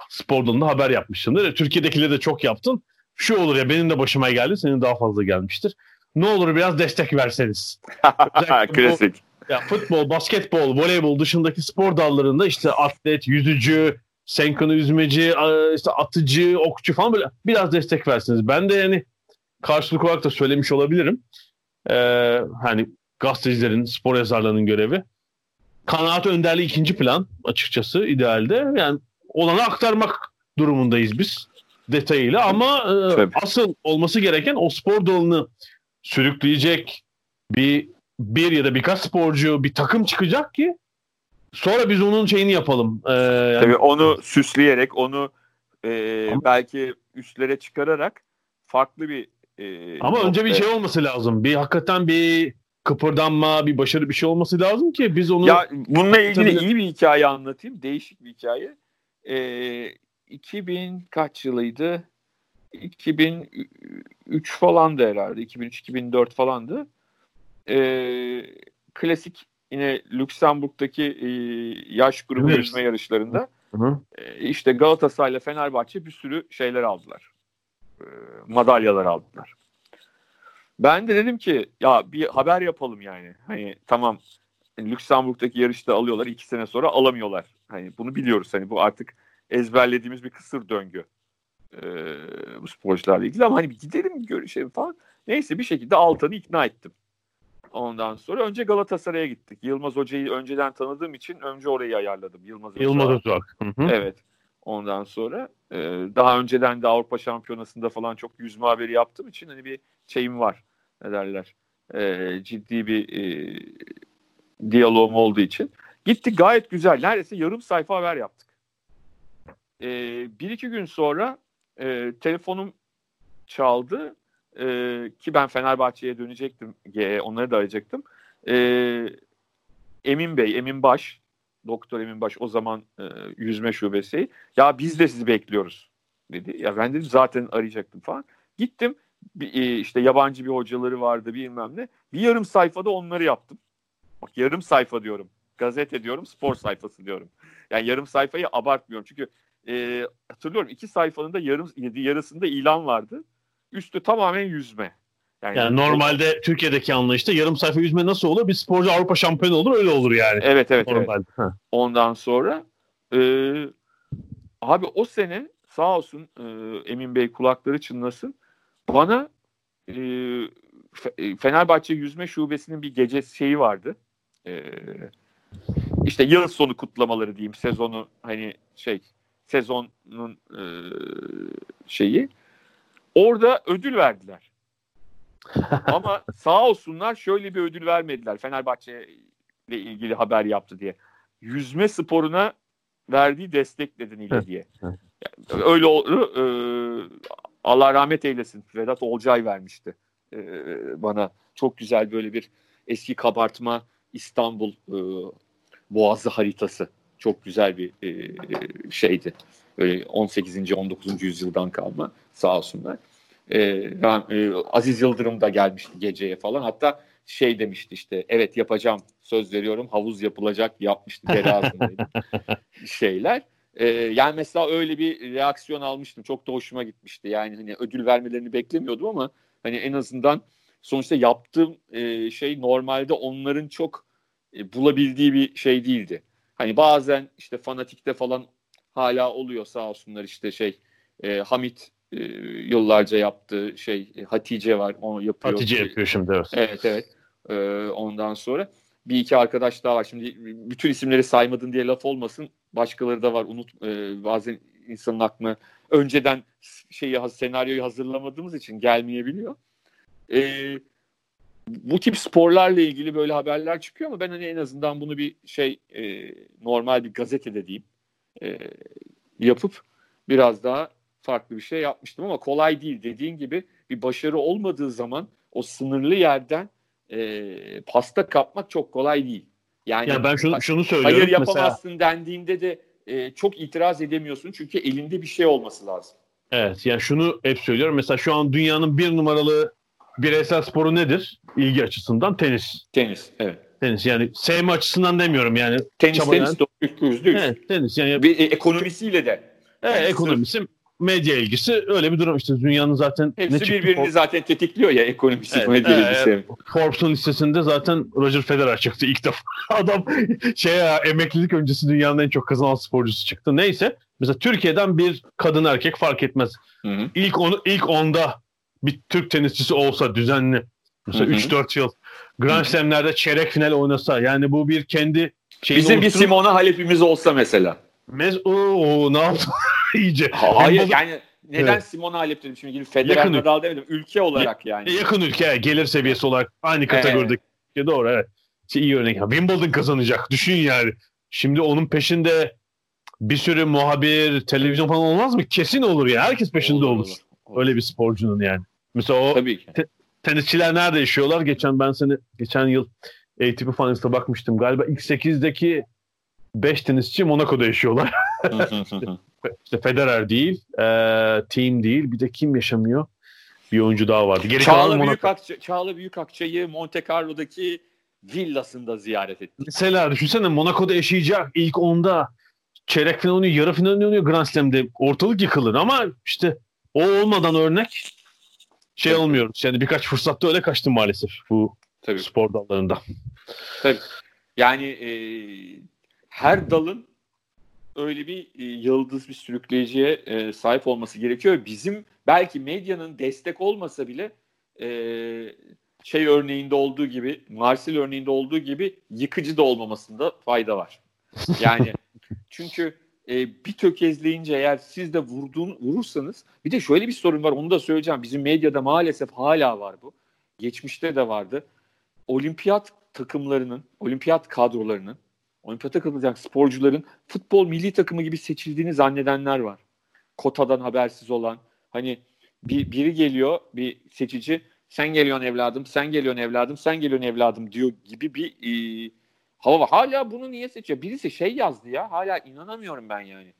Speaker 2: spor dalında haber yapmışsındır. E, Türkiye'dekileri de çok yaptın. Şu olur ya benim de başıma geldi. Senin daha fazla gelmiştir. Ne olur biraz destek verseniz.
Speaker 3: Klasik.
Speaker 2: ya futbol, basketbol, voleybol dışındaki spor dallarında işte atlet, yüzücü, senkronu yüzmeci, işte atıcı, okçu falan böyle biraz destek versiniz. Ben de yani karşılık olarak da söylemiş olabilirim. Ee, hani gazetecilerin, spor yazarlarının görevi. Kanaat önderliği ikinci plan açıkçası idealde. Yani olanı aktarmak durumundayız biz detayıyla ama e, asıl olması gereken o spor dalını sürükleyecek bir bir ya da birkaç sporcu bir takım çıkacak ki Sonra biz onun şeyini yapalım.
Speaker 3: Ee, yani... Tabii onu süsleyerek, onu e, belki üstlere çıkararak farklı bir
Speaker 2: e, Ama nokta... önce bir şey olması lazım. Bir hakikaten bir kıpırdanma, bir başarı bir şey olması lazım ki biz onu...
Speaker 3: Ya bununla ilgili Tabii... iyi bir hikaye anlatayım. Değişik bir hikaye. Ee, 2000 kaç yılıydı? 2003 falandı herhalde. 2003-2004 falandı. Ee, klasik yine Lüksemburg'daki e, yaş grubu evet. yüzme yarışlarında hı E, işte Galatasaray ile Fenerbahçe bir sürü şeyler aldılar. E, madalyalar aldılar. Ben de dedim ki ya bir haber yapalım yani. Hani tamam Lüksemburg'daki yarışta alıyorlar iki sene sonra alamıyorlar. Hani bunu biliyoruz hani bu artık ezberlediğimiz bir kısır döngü e, bu sporcularla ilgili ama hani bir gidelim görüşelim falan. Neyse bir şekilde Altan'ı ikna ettim. Ondan sonra önce Galatasaray'a gittik. Yılmaz Hoca'yı önceden tanıdığım için önce orayı ayarladım. Yılmaz Hoca.
Speaker 2: Yılmaz Hoca.
Speaker 3: Evet. Ondan sonra e, daha önceden de Avrupa Şampiyonası'nda falan çok yüzme haberi yaptığım için hani bir şeyim var. Ne derler? E, ciddi bir e, diyalogum olduğu için. Gittik gayet güzel. Neredeyse yarım sayfa haber yaptık. E, bir iki gün sonra e, telefonum çaldı. E, ki ben Fenerbahçe'ye dönecektim. E, onları da arayacaktım. E, Emin Bey, Emin Baş, Doktor Emin Baş o zaman e, yüzme şubesi. Ya biz de sizi bekliyoruz dedi. Ya ben dedim zaten arayacaktım falan. Gittim bir, e, işte yabancı bir hocaları vardı bilmem ne. Bir yarım sayfada onları yaptım. Bak yarım sayfa diyorum. Gazete diyorum, spor sayfası diyorum. Yani yarım sayfayı abartmıyorum. Çünkü e, hatırlıyorum iki sayfanın da yarım, yarısında ilan vardı. Üstü tamamen yüzme.
Speaker 2: Yani, yani normalde o, Türkiye'deki anlayışta yarım sayfa yüzme nasıl olur? Bir sporcu Avrupa şampiyonu olur öyle olur yani.
Speaker 3: Evet evet. evet. Ondan sonra e, abi o sene sağ olsun e, Emin Bey kulakları çınlasın. Bana e, Fenerbahçe Yüzme Şubesi'nin bir gece şeyi vardı. E, işte yıl sonu kutlamaları diyeyim sezonu hani şey sezonun e, şeyi. Orada ödül verdiler. Ama sağ olsunlar şöyle bir ödül vermediler. Fenerbahçe ile ilgili haber yaptı diye. Yüzme sporuna verdiği destek nedeniyle diye. Yani öyle oldu. E, Allah rahmet eylesin. Vedat Olcay vermişti e, bana. Çok güzel böyle bir eski kabartma İstanbul e, Boğazı haritası. Çok güzel bir e, şeydi. Böyle 18. 19. yüzyıldan kalma sağ olsunlar. E, e, Aziz Yıldırım da gelmişti geceye falan. Hatta şey demişti işte evet yapacağım söz veriyorum havuz yapılacak yapmıştı deri şeyler. E, yani mesela öyle bir reaksiyon almıştım. Çok da hoşuma gitmişti. Yani hani ödül vermelerini beklemiyordum ama hani en azından sonuçta yaptığım e, şey normalde onların çok e, bulabildiği bir şey değildi. Hani bazen işte fanatikte falan hala oluyor sağ olsunlar işte şey e, Hamit e, yıllarca yaptığı şey e, Hatice var onu yapıyor.
Speaker 2: Hatice yapıyor şimdi evet.
Speaker 3: Evet evet. E, ondan sonra bir iki arkadaş daha var. Şimdi bütün isimleri saymadın diye laf olmasın. Başkaları da var. Unut e, bazen insanın aklına önceden şeyi senaryoyu hazırlamadığımız için gelmeyebiliyor. E, bu tip sporlarla ilgili böyle haberler çıkıyor ama ben hani en azından bunu bir şey e, normal bir gazetede diyeyim e, yapıp biraz daha farklı bir şey yapmıştım ama kolay değil. Dediğin gibi bir başarı olmadığı zaman o sınırlı yerden e, pasta kapmak çok kolay değil.
Speaker 2: Yani ya ben şunu, şunu söylüyorum.
Speaker 3: Hayır yapamazsın mesela... dendiğinde de e, çok itiraz edemiyorsun çünkü elinde bir şey olması lazım.
Speaker 2: Evet yani şunu hep söylüyorum. Mesela şu an dünyanın bir numaralı bireysel sporu nedir? İlgi açısından tenis.
Speaker 3: Tenis, evet.
Speaker 2: Tenis yani sevme açısından demiyorum yani.
Speaker 3: Tenis, çabayan... tenis de yüzde
Speaker 2: Evet, tenis yani.
Speaker 3: Bir, e, ekonomisiyle de.
Speaker 2: Evet, ekonomisi, medya ilgisi öyle bir durum işte dünyanın zaten
Speaker 3: Hepsi ne birbirini Forbes... zaten tetikliyor ya ekonomisi evet, medya evet, ilgisi.
Speaker 2: Forbes'un listesinde zaten Roger Federer çıktı ilk defa. Adam şey ya, emeklilik öncesi dünyanın en çok kazanan sporcusu çıktı. Neyse mesela Türkiye'den bir kadın erkek fark etmez. Hı hı. İlk onu ilk onda bir Türk tenisçisi olsa düzenli mesela 3-4 yıl Grand Slam'lerde çeyrek final oynasa yani bu bir kendi
Speaker 3: Bizim bir Simona Halep'imiz olsa mesela.
Speaker 2: Mez o ne yaptı? İyice.
Speaker 3: Hayır yani, yani neden evet. Simona Halep dedim şimdi Federer yakın Nadal demedim. Ülke olarak yani.
Speaker 2: Yakın ülke gelir seviyesi olarak aynı kategoride. Evet. Doğru evet. İşte iyi örnek. Wimbledon kazanacak. Düşün yani. Şimdi onun peşinde bir sürü muhabir, televizyon falan olmaz mı? Kesin olur ya. Herkes peşinde olur. olur. olur. Öyle bir sporcunun yani. Mesela o Tabii ki. Te- tenisçiler nerede yaşıyorlar? Geçen ben seni geçen yıl ATP Finals'ta bakmıştım. Galiba ilk 8'deki 5 tenisçi Monaco'da yaşıyorlar. İşte Federer değil, e, Team değil. Bir de kim yaşamıyor? Bir oyuncu daha vardı.
Speaker 3: Geri Çağla, Büyük Akça, Çağla Büyük Akçay'ı Monte Carlo'daki villasında ziyaret etti.
Speaker 2: Mesela düşünsene Monaco'da yaşayacak ilk onda çeyrek final oynuyor, yarı final oynuyor Grand Slam'de. Ortalık yıkılır ama işte o olmadan örnek şey olmuyoruz. Yani birkaç fırsatta öyle kaçtı maalesef bu Tabii. spor dallarında.
Speaker 3: Tabii. Yani e, her dalın öyle bir e, yıldız bir sürükleyiciye e, sahip olması gerekiyor. Bizim belki medyanın destek olmasa bile e, şey örneğinde olduğu gibi, Marsil örneğinde olduğu gibi yıkıcı da olmamasında fayda var. Yani çünkü e, bir tökezleyince eğer siz de vurduğun, vurursanız bir de şöyle bir sorun var onu da söyleyeceğim. Bizim medyada maalesef hala var bu. Geçmişte de vardı. Olimpiyat takımlarının, olimpiyat kadrolarının, olimpiyata katılacak sporcuların futbol milli takımı gibi seçildiğini zannedenler var. Kotadan habersiz olan. Hani bir, biri geliyor bir seçici sen geliyorsun evladım, sen geliyorsun evladım, sen geliyorsun evladım diyor gibi bir e, hava. Hala bunu niye seçiyor? Birisi şey yazdı ya hala inanamıyorum ben yani.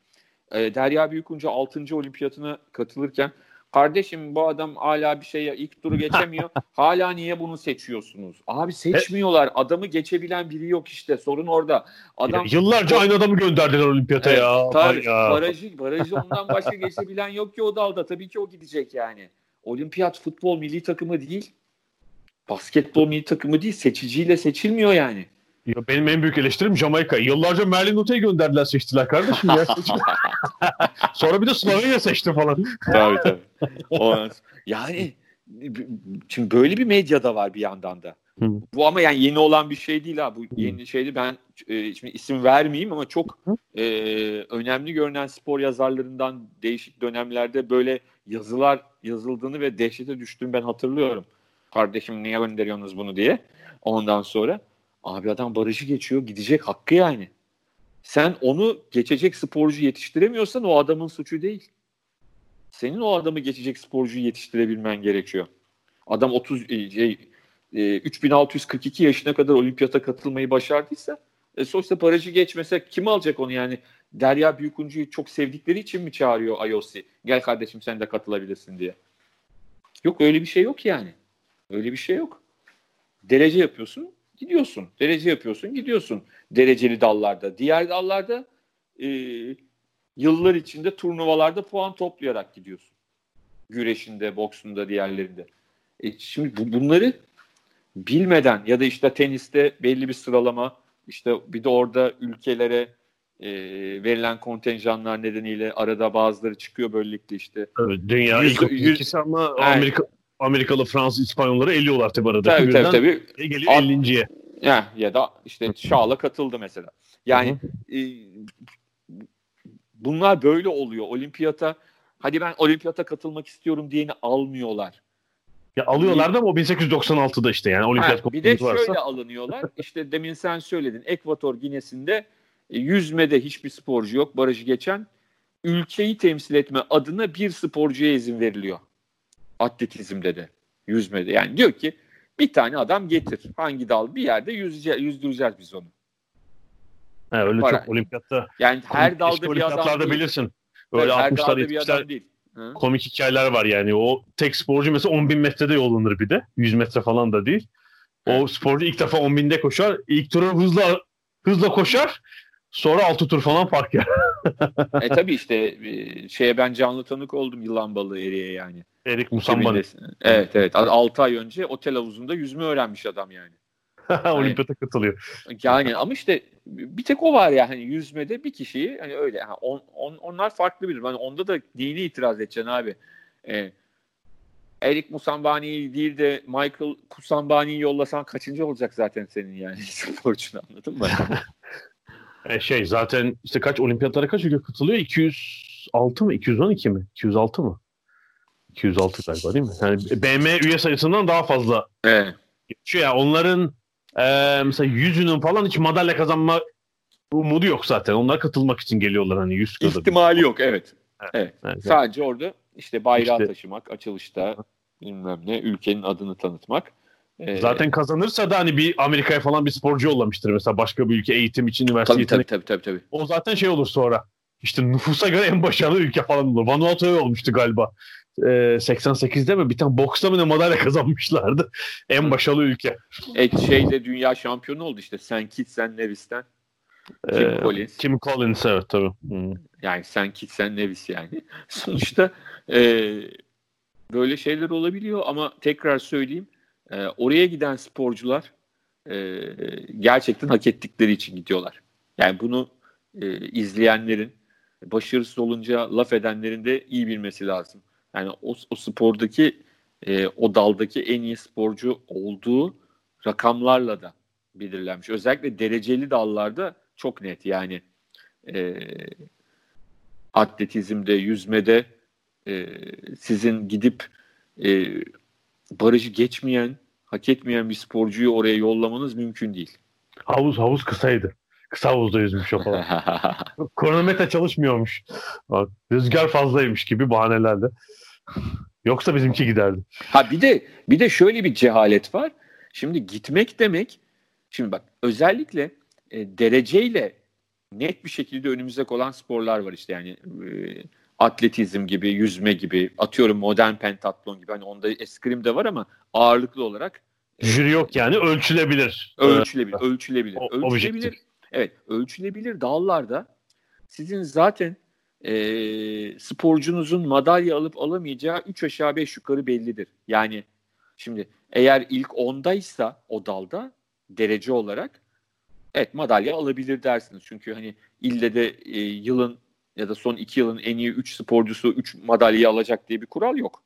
Speaker 3: E, Derya Büyükunca 6. olimpiyatına katılırken Kardeşim bu adam hala bir şey ilk turu geçemiyor. hala niye bunu seçiyorsunuz? Abi seçmiyorlar. Adamı geçebilen biri yok işte. Sorun orada. Adam
Speaker 2: ya, yıllarca aynı adamı gönderdiler olimpiyata evet, ya.
Speaker 3: Tabii, ya. Barajı, barajı ondan başka geçebilen yok ki o dalda. Tabii ki o gidecek yani. Olimpiyat futbol milli takımı değil. Basketbol milli takımı değil. Seçiciyle seçilmiyor yani.
Speaker 2: Ya benim en büyük eleştirim Jamaika. Yıllarca Merlin Uta'yı gönderdiler seçtiler kardeşim ya. Sonra bir de Slovenya seçti falan.
Speaker 3: tabii tabii. O, yani şimdi böyle bir medya da var bir yandan da. Hı. Bu ama yani yeni olan bir şey değil ha. Bu yeni şeydi ben e, şimdi isim vermeyeyim ama çok e, önemli görünen spor yazarlarından değişik dönemlerde böyle yazılar yazıldığını ve dehşete düştüğümü ben hatırlıyorum. Kardeşim niye gönderiyorsunuz bunu diye. Ondan sonra Abi adam barajı geçiyor gidecek hakkı yani. Sen onu geçecek sporcu yetiştiremiyorsan o adamın suçu değil. Senin o adamı geçecek sporcuyu yetiştirebilmen gerekiyor. Adam 30 e, şey, 3642 e, yaşına kadar olimpiyata katılmayı başardıysa e, sonuçta barajı geçmese kim alacak onu yani? Derya Büyükuncu'yu çok sevdikleri için mi çağırıyor IOC? Gel kardeşim sen de katılabilirsin diye. Yok öyle bir şey yok yani. Öyle bir şey yok. Derece yapıyorsun gidiyorsun. Derece yapıyorsun gidiyorsun dereceli dallarda. Diğer dallarda e, yıllar içinde turnuvalarda puan toplayarak gidiyorsun. Güreşinde, boksunda, diğerlerinde. E, şimdi bu, bunları bilmeden ya da işte teniste belli bir sıralama işte bir de orada ülkelere e, verilen kontenjanlar nedeniyle arada bazıları çıkıyor böylelikle işte.
Speaker 2: Evet, dünya yüz, ilk yüz, ikisi ama Amerika Amerikalı, Fransız, İspanyolları eliyorlar tabii arada.
Speaker 3: Tabii tabii tabii.
Speaker 2: E geliyor 50.ye.
Speaker 3: Ya, ya da işte Şah'la katıldı mesela. Yani e, bunlar böyle oluyor. Olimpiyata hadi ben olimpiyata katılmak istiyorum diyeni almıyorlar.
Speaker 2: Ya alıyorlar da o 1896'da işte yani olimpiyat
Speaker 3: ha, Bir de şöyle varsa. alınıyorlar. İşte demin sen söyledin. Ekvator Ginesi'nde e, yüzmede hiçbir sporcu yok. Barajı geçen ülkeyi temsil etme adına bir sporcuya izin veriliyor. Atletizmde de, yüzmede. Yani diyor ki bir tane adam getir. Hangi dal bir yerde yüzeceğiz, yüzdüreceğiz biz onu.
Speaker 2: He, öyle Para. çok olimpiyatta.
Speaker 3: Yani her dalda işte bir adam
Speaker 2: değil. bilirsin. Böyle evet, 60'lar 70'ler değil. Hı? komik hikayeler var yani. O tek sporcu mesela 10 bin metrede yollanır bir de. 100 metre falan da değil. O sporcu ilk defa 10 binde koşar. İlk tura hızla hızla koşar. Sonra 6 tur falan fark yer.
Speaker 3: e tabi işte şeye ben canlı tanık oldum yılan balığı eriye yani.
Speaker 2: Erik Musambani.
Speaker 3: Evet evet. 6 ay önce otel havuzunda yüzme öğrenmiş adam yani.
Speaker 2: Olimpiyata katılıyor.
Speaker 3: Yani ama işte bir tek o var ya hani yüzmede bir kişiyi hani öyle yani on, on, onlar farklı bir hani onda da dini itiraz edeceksin abi. Ee, Erik Musambani değil de Michael Kusambani'yi yollasan kaçıncı olacak zaten senin yani sporcunu anladın mı?
Speaker 2: e şey zaten işte kaç olimpiyatlara kaç ülke katılıyor? 206 mı? 212 mi? 206 mı? 206 galiba değil mi? Yani BM üye sayısından daha fazla
Speaker 3: evet.
Speaker 2: geçiyor. Yani onların e, mesela yüzünün falan hiç madalya kazanma umudu yok zaten. Onlar katılmak için geliyorlar hani yüz kadar.
Speaker 3: İhtimali yok evet. Evet. evet. evet. Sadece orada işte bayrağı işte, taşımak, açılışta bilmem ne ülkenin adını tanıtmak.
Speaker 2: Ee, Zaten kazanırsa da hani bir Amerika'ya falan bir sporcu yollamıştır mesela başka bir ülke eğitim için üniversite
Speaker 3: tabii, tabii, tabii, tabii,
Speaker 2: O zaten şey olur sonra. İşte nüfusa göre en başarılı ülke falan olur. Vanuatu'ya olmuştu galiba e, 88'de mi bir tane boksta mı ne madalya kazanmışlardı. En başarılı ülke.
Speaker 3: E, şeyde dünya şampiyonu oldu işte. Sen Kitsen Nevis'ten.
Speaker 2: Kim ee, Collins. Kim Collins evet tabii.
Speaker 3: Hmm. Yani sen Kitsen Nevis yani. Sonuçta e, böyle şeyler olabiliyor ama tekrar söyleyeyim. E, oraya giden sporcular e, gerçekten hak ettikleri için gidiyorlar. Yani bunu e, izleyenlerin başarısız olunca laf edenlerin de iyi bilmesi lazım. Yani o, o spordaki e, o daldaki en iyi sporcu olduğu rakamlarla da belirlenmiş. Özellikle dereceli dallarda çok net yani e, atletizmde, yüzmede e, sizin gidip e, barajı geçmeyen, hak etmeyen bir sporcuyu oraya yollamanız mümkün değil.
Speaker 2: Havuz havuz kısaydı. Kısa havuzda yüzmüş o falan. Kronometre çalışmıyormuş. Bak, rüzgar fazlaymış gibi bahanelerle. Yoksa bizimki giderdi.
Speaker 3: Ha bir de bir de şöyle bir cehalet var. Şimdi gitmek demek şimdi bak özellikle e, dereceyle net bir şekilde önümüzde olan sporlar var işte yani e, atletizm gibi, yüzme gibi, atıyorum modern pentatlon gibi hani onda eskrim de var ama ağırlıklı olarak
Speaker 2: e, jüri yok yani ölçülebilir.
Speaker 3: Ölçülebilir, ölçülebilir. O, ölçülebilir. Objektif. Evet, ölçülebilir dallarda sizin zaten e, sporcunuzun madalya alıp alamayacağı 3 aşağı 5 yukarı bellidir. Yani şimdi eğer ilk 10'daysa o dalda derece olarak evet madalya alabilir dersiniz. Çünkü hani ille de e, yılın ya da son 2 yılın en iyi 3 sporcusu 3 madalyayı alacak diye bir kural yok.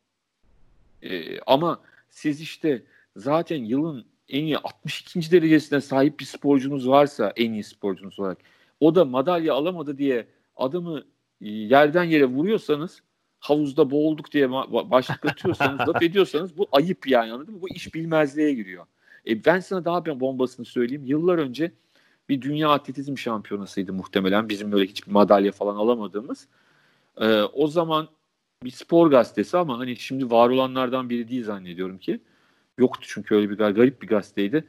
Speaker 3: E, ama siz işte zaten yılın en iyi 62. derecesine sahip bir sporcunuz varsa en iyi sporcunuz olarak o da madalya alamadı diye adamı yerden yere vuruyorsanız havuzda boğulduk diye başlık atıyorsanız laf ediyorsanız bu ayıp yani anladın mı? Bu iş bilmezliğe giriyor. E ben sana daha bir bombasını söyleyeyim. Yıllar önce bir dünya atletizm şampiyonasıydı muhtemelen. Bizim böyle hiçbir madalya falan alamadığımız. E, o zaman bir spor gazetesi ama hani şimdi var olanlardan biri değil zannediyorum ki. Yoktu çünkü öyle bir garip bir gazeteydi.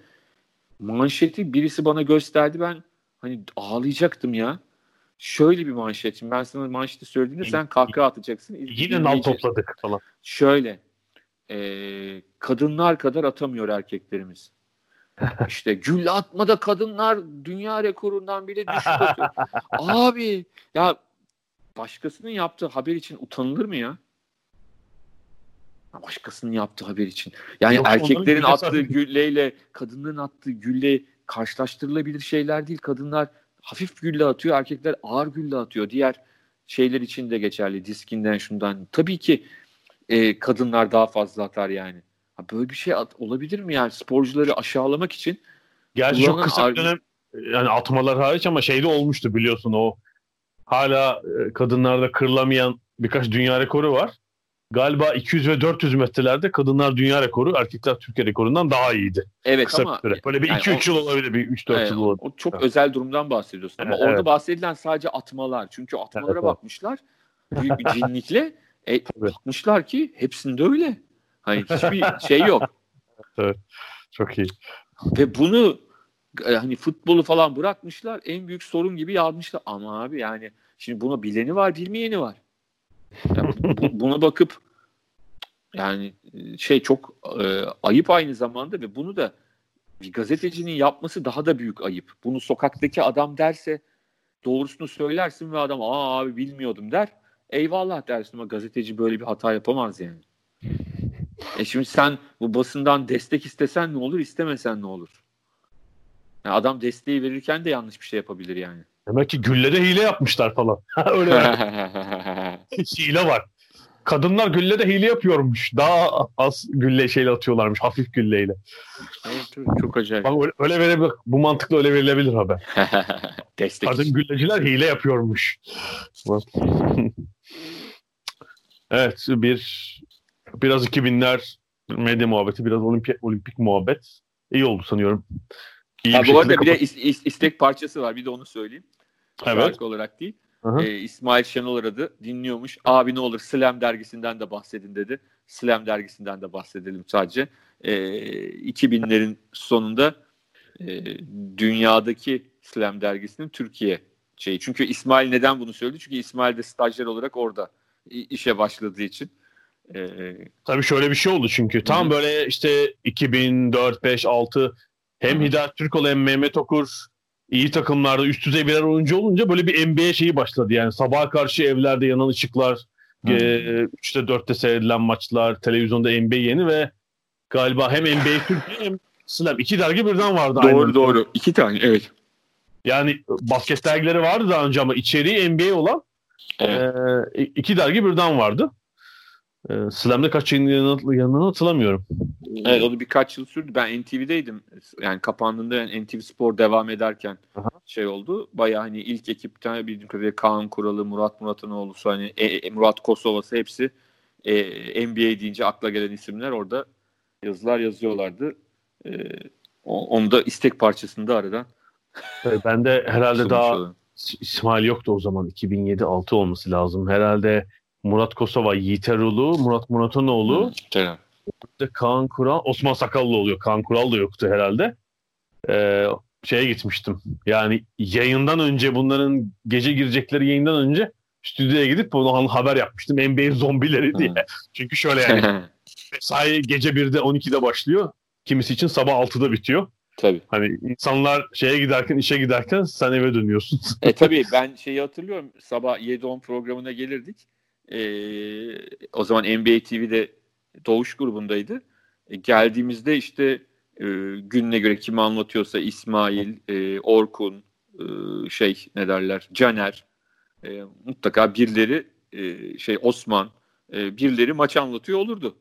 Speaker 3: Manşeti birisi bana gösterdi ben hani ağlayacaktım ya. Şöyle bir manşet. Şimdi ben sana manşeti söylediğimde sen kahkaha atacaksın.
Speaker 2: Yine nal topladık falan.
Speaker 3: Şöyle. E, kadınlar kadar atamıyor erkeklerimiz. İşte gül atmada kadınlar dünya rekorundan bile düşük atıyor. Abi ya başkasının yaptığı haber için utanılır mı ya? Başkasının yaptığı haber için. Yani Yok, erkeklerin attığı gülleyle kadınların attığı gülle karşılaştırılabilir şeyler değil. Kadınlar hafif gülle atıyor, erkekler ağır gülle atıyor. Diğer şeyler için de geçerli. Diskinden şundan. Tabii ki e, kadınlar daha fazla atar yani. Ha, böyle bir şey at, olabilir mi yani sporcuları aşağılamak için?
Speaker 2: Gerçi çok kısa bir dönem yani atmalar hariç ama şeyde olmuştu biliyorsun o hala e, kadınlarda kırılamayan birkaç dünya rekoru var. Galiba 200 ve 400 metrelerde kadınlar dünya rekoru erkekler Türkiye rekorundan daha iyiydi.
Speaker 3: Evet Kısa ama
Speaker 2: süre. böyle bir 2-3 yani yıl olabilir bir 3-4 evet, yıl olabilir.
Speaker 3: O çok evet. özel durumdan bahsediyorsun ama evet, orada bahsedilen sadece atmalar. Çünkü atmalara evet, bakmışlar büyük bir cinlikle e, bakmışlar ki hepsinde öyle. Hani hiçbir şey yok.
Speaker 2: Evet. Çok iyi.
Speaker 3: Ve bunu e, hani futbolu falan bırakmışlar. En büyük sorun gibi yazmışlar. Ama abi yani şimdi buna bileni var, bilmeyeni var. Yani bu, buna bakıp yani şey çok e, ayıp aynı zamanda ve bunu da bir gazetecinin yapması daha da büyük ayıp. Bunu sokaktaki adam derse doğrusunu söylersin ve adam aa abi bilmiyordum der. Eyvallah dersin ama gazeteci böyle bir hata yapamaz yani. E şimdi sen bu basından destek istesen ne olur, istemesen ne olur? Yani adam desteği verirken de yanlış bir şey yapabilir yani.
Speaker 2: Demek ki güllede hile yapmışlar falan. Öyle hile var. Kadınlar gülle de hile yapıyormuş. Daha az gülle şeyle atıyorlarmış. Hafif gülleyle.
Speaker 3: Evet, çok acayip.
Speaker 2: Bak öyle, öyle verebilir. Bu mantıkla öyle verilebilir haber. Destek Kadın gülleciler hile yapıyormuş. evet bir biraz 2000'ler medya muhabbeti, biraz olimpik, olimpik muhabbet. İyi oldu sanıyorum.
Speaker 3: İyi ha, bu arada bir de is, is, istek parçası var. Bir de onu söyleyeyim. Evet. Şarkı olarak değil. Ee, İsmail Şenol aradı. Dinliyormuş. Abi ne olur Slam dergisinden de bahsedin dedi. Slam dergisinden de bahsedelim sadece. Ee, 2000'lerin sonunda e, dünyadaki Slam dergisinin Türkiye şeyi. Çünkü İsmail neden bunu söyledi? Çünkü İsmail de stajyer olarak orada işe başladığı için.
Speaker 2: Ee, Tabii şöyle bir şey oldu çünkü. Tam hı. böyle işte 2004, 5, 6 hem Hidayet Türkoğlu hem Mehmet Okur iyi takımlarda üst düzey birer oyuncu olunca böyle bir NBA şeyi başladı. Yani sabaha karşı evlerde yanan ışıklar, e, 3'te 4'te seyredilen maçlar, televizyonda NBA yeni ve galiba hem NBA Türkiye hem Slam. iki dergi birden vardı.
Speaker 3: Doğru aynı doğru. İki tane evet.
Speaker 2: Yani basket dergileri vardı daha önce ama içeriği NBA olan evet. e, iki dergi birden vardı. E, Slam'de kaç yayın yanını hatırlamıyorum.
Speaker 3: Evet o da birkaç yıl sürdü. Ben NTV'deydim. Yani kapandığında yani NTV Spor devam ederken Aha. şey oldu. Baya hani ilk ekipten bildiğim kadarıyla Kaan Kuralı, Murat Muratanoğlu, hani e, e, Murat Kosovası hepsi e, NBA deyince akla gelen isimler orada yazılar yazıyorlardı. E, onu da istek parçasında aradan.
Speaker 2: ben de herhalde daha olan. İsmail yoktu o zaman. 2007-6 olması lazım. Herhalde Murat Kosova, Yiğit Erulu, Murat Muratanoğlu,
Speaker 3: Hı,
Speaker 2: de Kaan Kural, Osman Sakallı oluyor. Kaan Kural da yoktu herhalde. Ee, şeye gitmiştim. Yani yayından önce bunların gece girecekleri yayından önce stüdyoya gidip bunu haber yapmıştım. NBA zombileri diye. Çünkü şöyle yani mesai gece 1'de 12'de başlıyor. Kimisi için sabah 6'da bitiyor.
Speaker 3: Tabii.
Speaker 2: Hani insanlar şeye giderken, işe giderken sen eve dönüyorsun.
Speaker 3: e tabii ben şeyi hatırlıyorum. Sabah 7-10 programına gelirdik. Ee, o zaman NBA TV'de Doğuş grubundaydı. E, geldiğimizde işte e, gününe göre kim anlatıyorsa İsmail, e, Orkun, e, şey ne derler, Caner, e, mutlaka birileri e, şey Osman, e, birileri maç anlatıyor olurdu.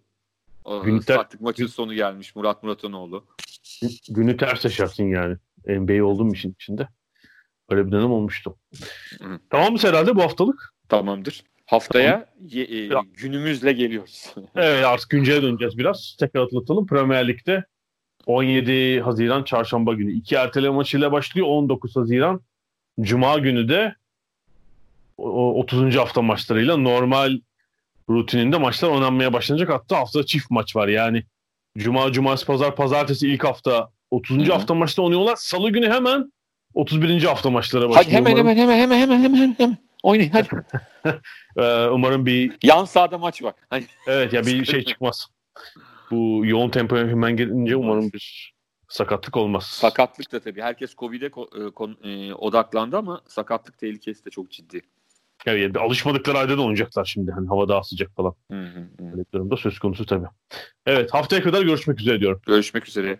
Speaker 3: Günter, artık maçın sonu gelmiş Murat Muratanoğlu.
Speaker 2: Günü ters yaşarsın yani. NBA oldum işin içinde. Öyle bir dönem olmuştu. Hı. Tamam mı herhalde bu haftalık?
Speaker 3: Tamamdır. Haftaya ye, e, günümüzle geliyoruz.
Speaker 2: evet artık günceye döneceğiz biraz. Tekrar atlatalım. Premier Lig'de 17 Haziran çarşamba günü. iki erteleme maçıyla başlıyor. 19 Haziran Cuma günü de 30. hafta maçlarıyla normal rutininde maçlar oynanmaya başlanacak. Hatta hafta çift maç var. Yani Cuma, Cumartesi, Pazar, Pazartesi ilk hafta 30. Hı-hı. hafta maçta oynuyorlar. Salı günü hemen 31. hafta maçlara başlıyor.
Speaker 3: Hadi hemen, hemen hemen hemen hemen hemen hemen. Oynayın hadi.
Speaker 2: Ee, umarım bir...
Speaker 3: Yan sahada maç var. Hadi.
Speaker 2: Evet ya bir şey çıkmaz. Bu yoğun tempoya hemen gelince umarım bir sakatlık olmaz.
Speaker 3: Sakatlık da tabii. Herkes Covid'e e, e, odaklandı ama sakatlık tehlikesi de çok ciddi.
Speaker 2: Evet, bir alışmadıkları halde de oynayacaklar şimdi. Hani hava daha sıcak falan. Hı hı hı. Durumda söz konusu tabii. Evet haftaya kadar görüşmek üzere diyorum.
Speaker 3: Görüşmek üzere.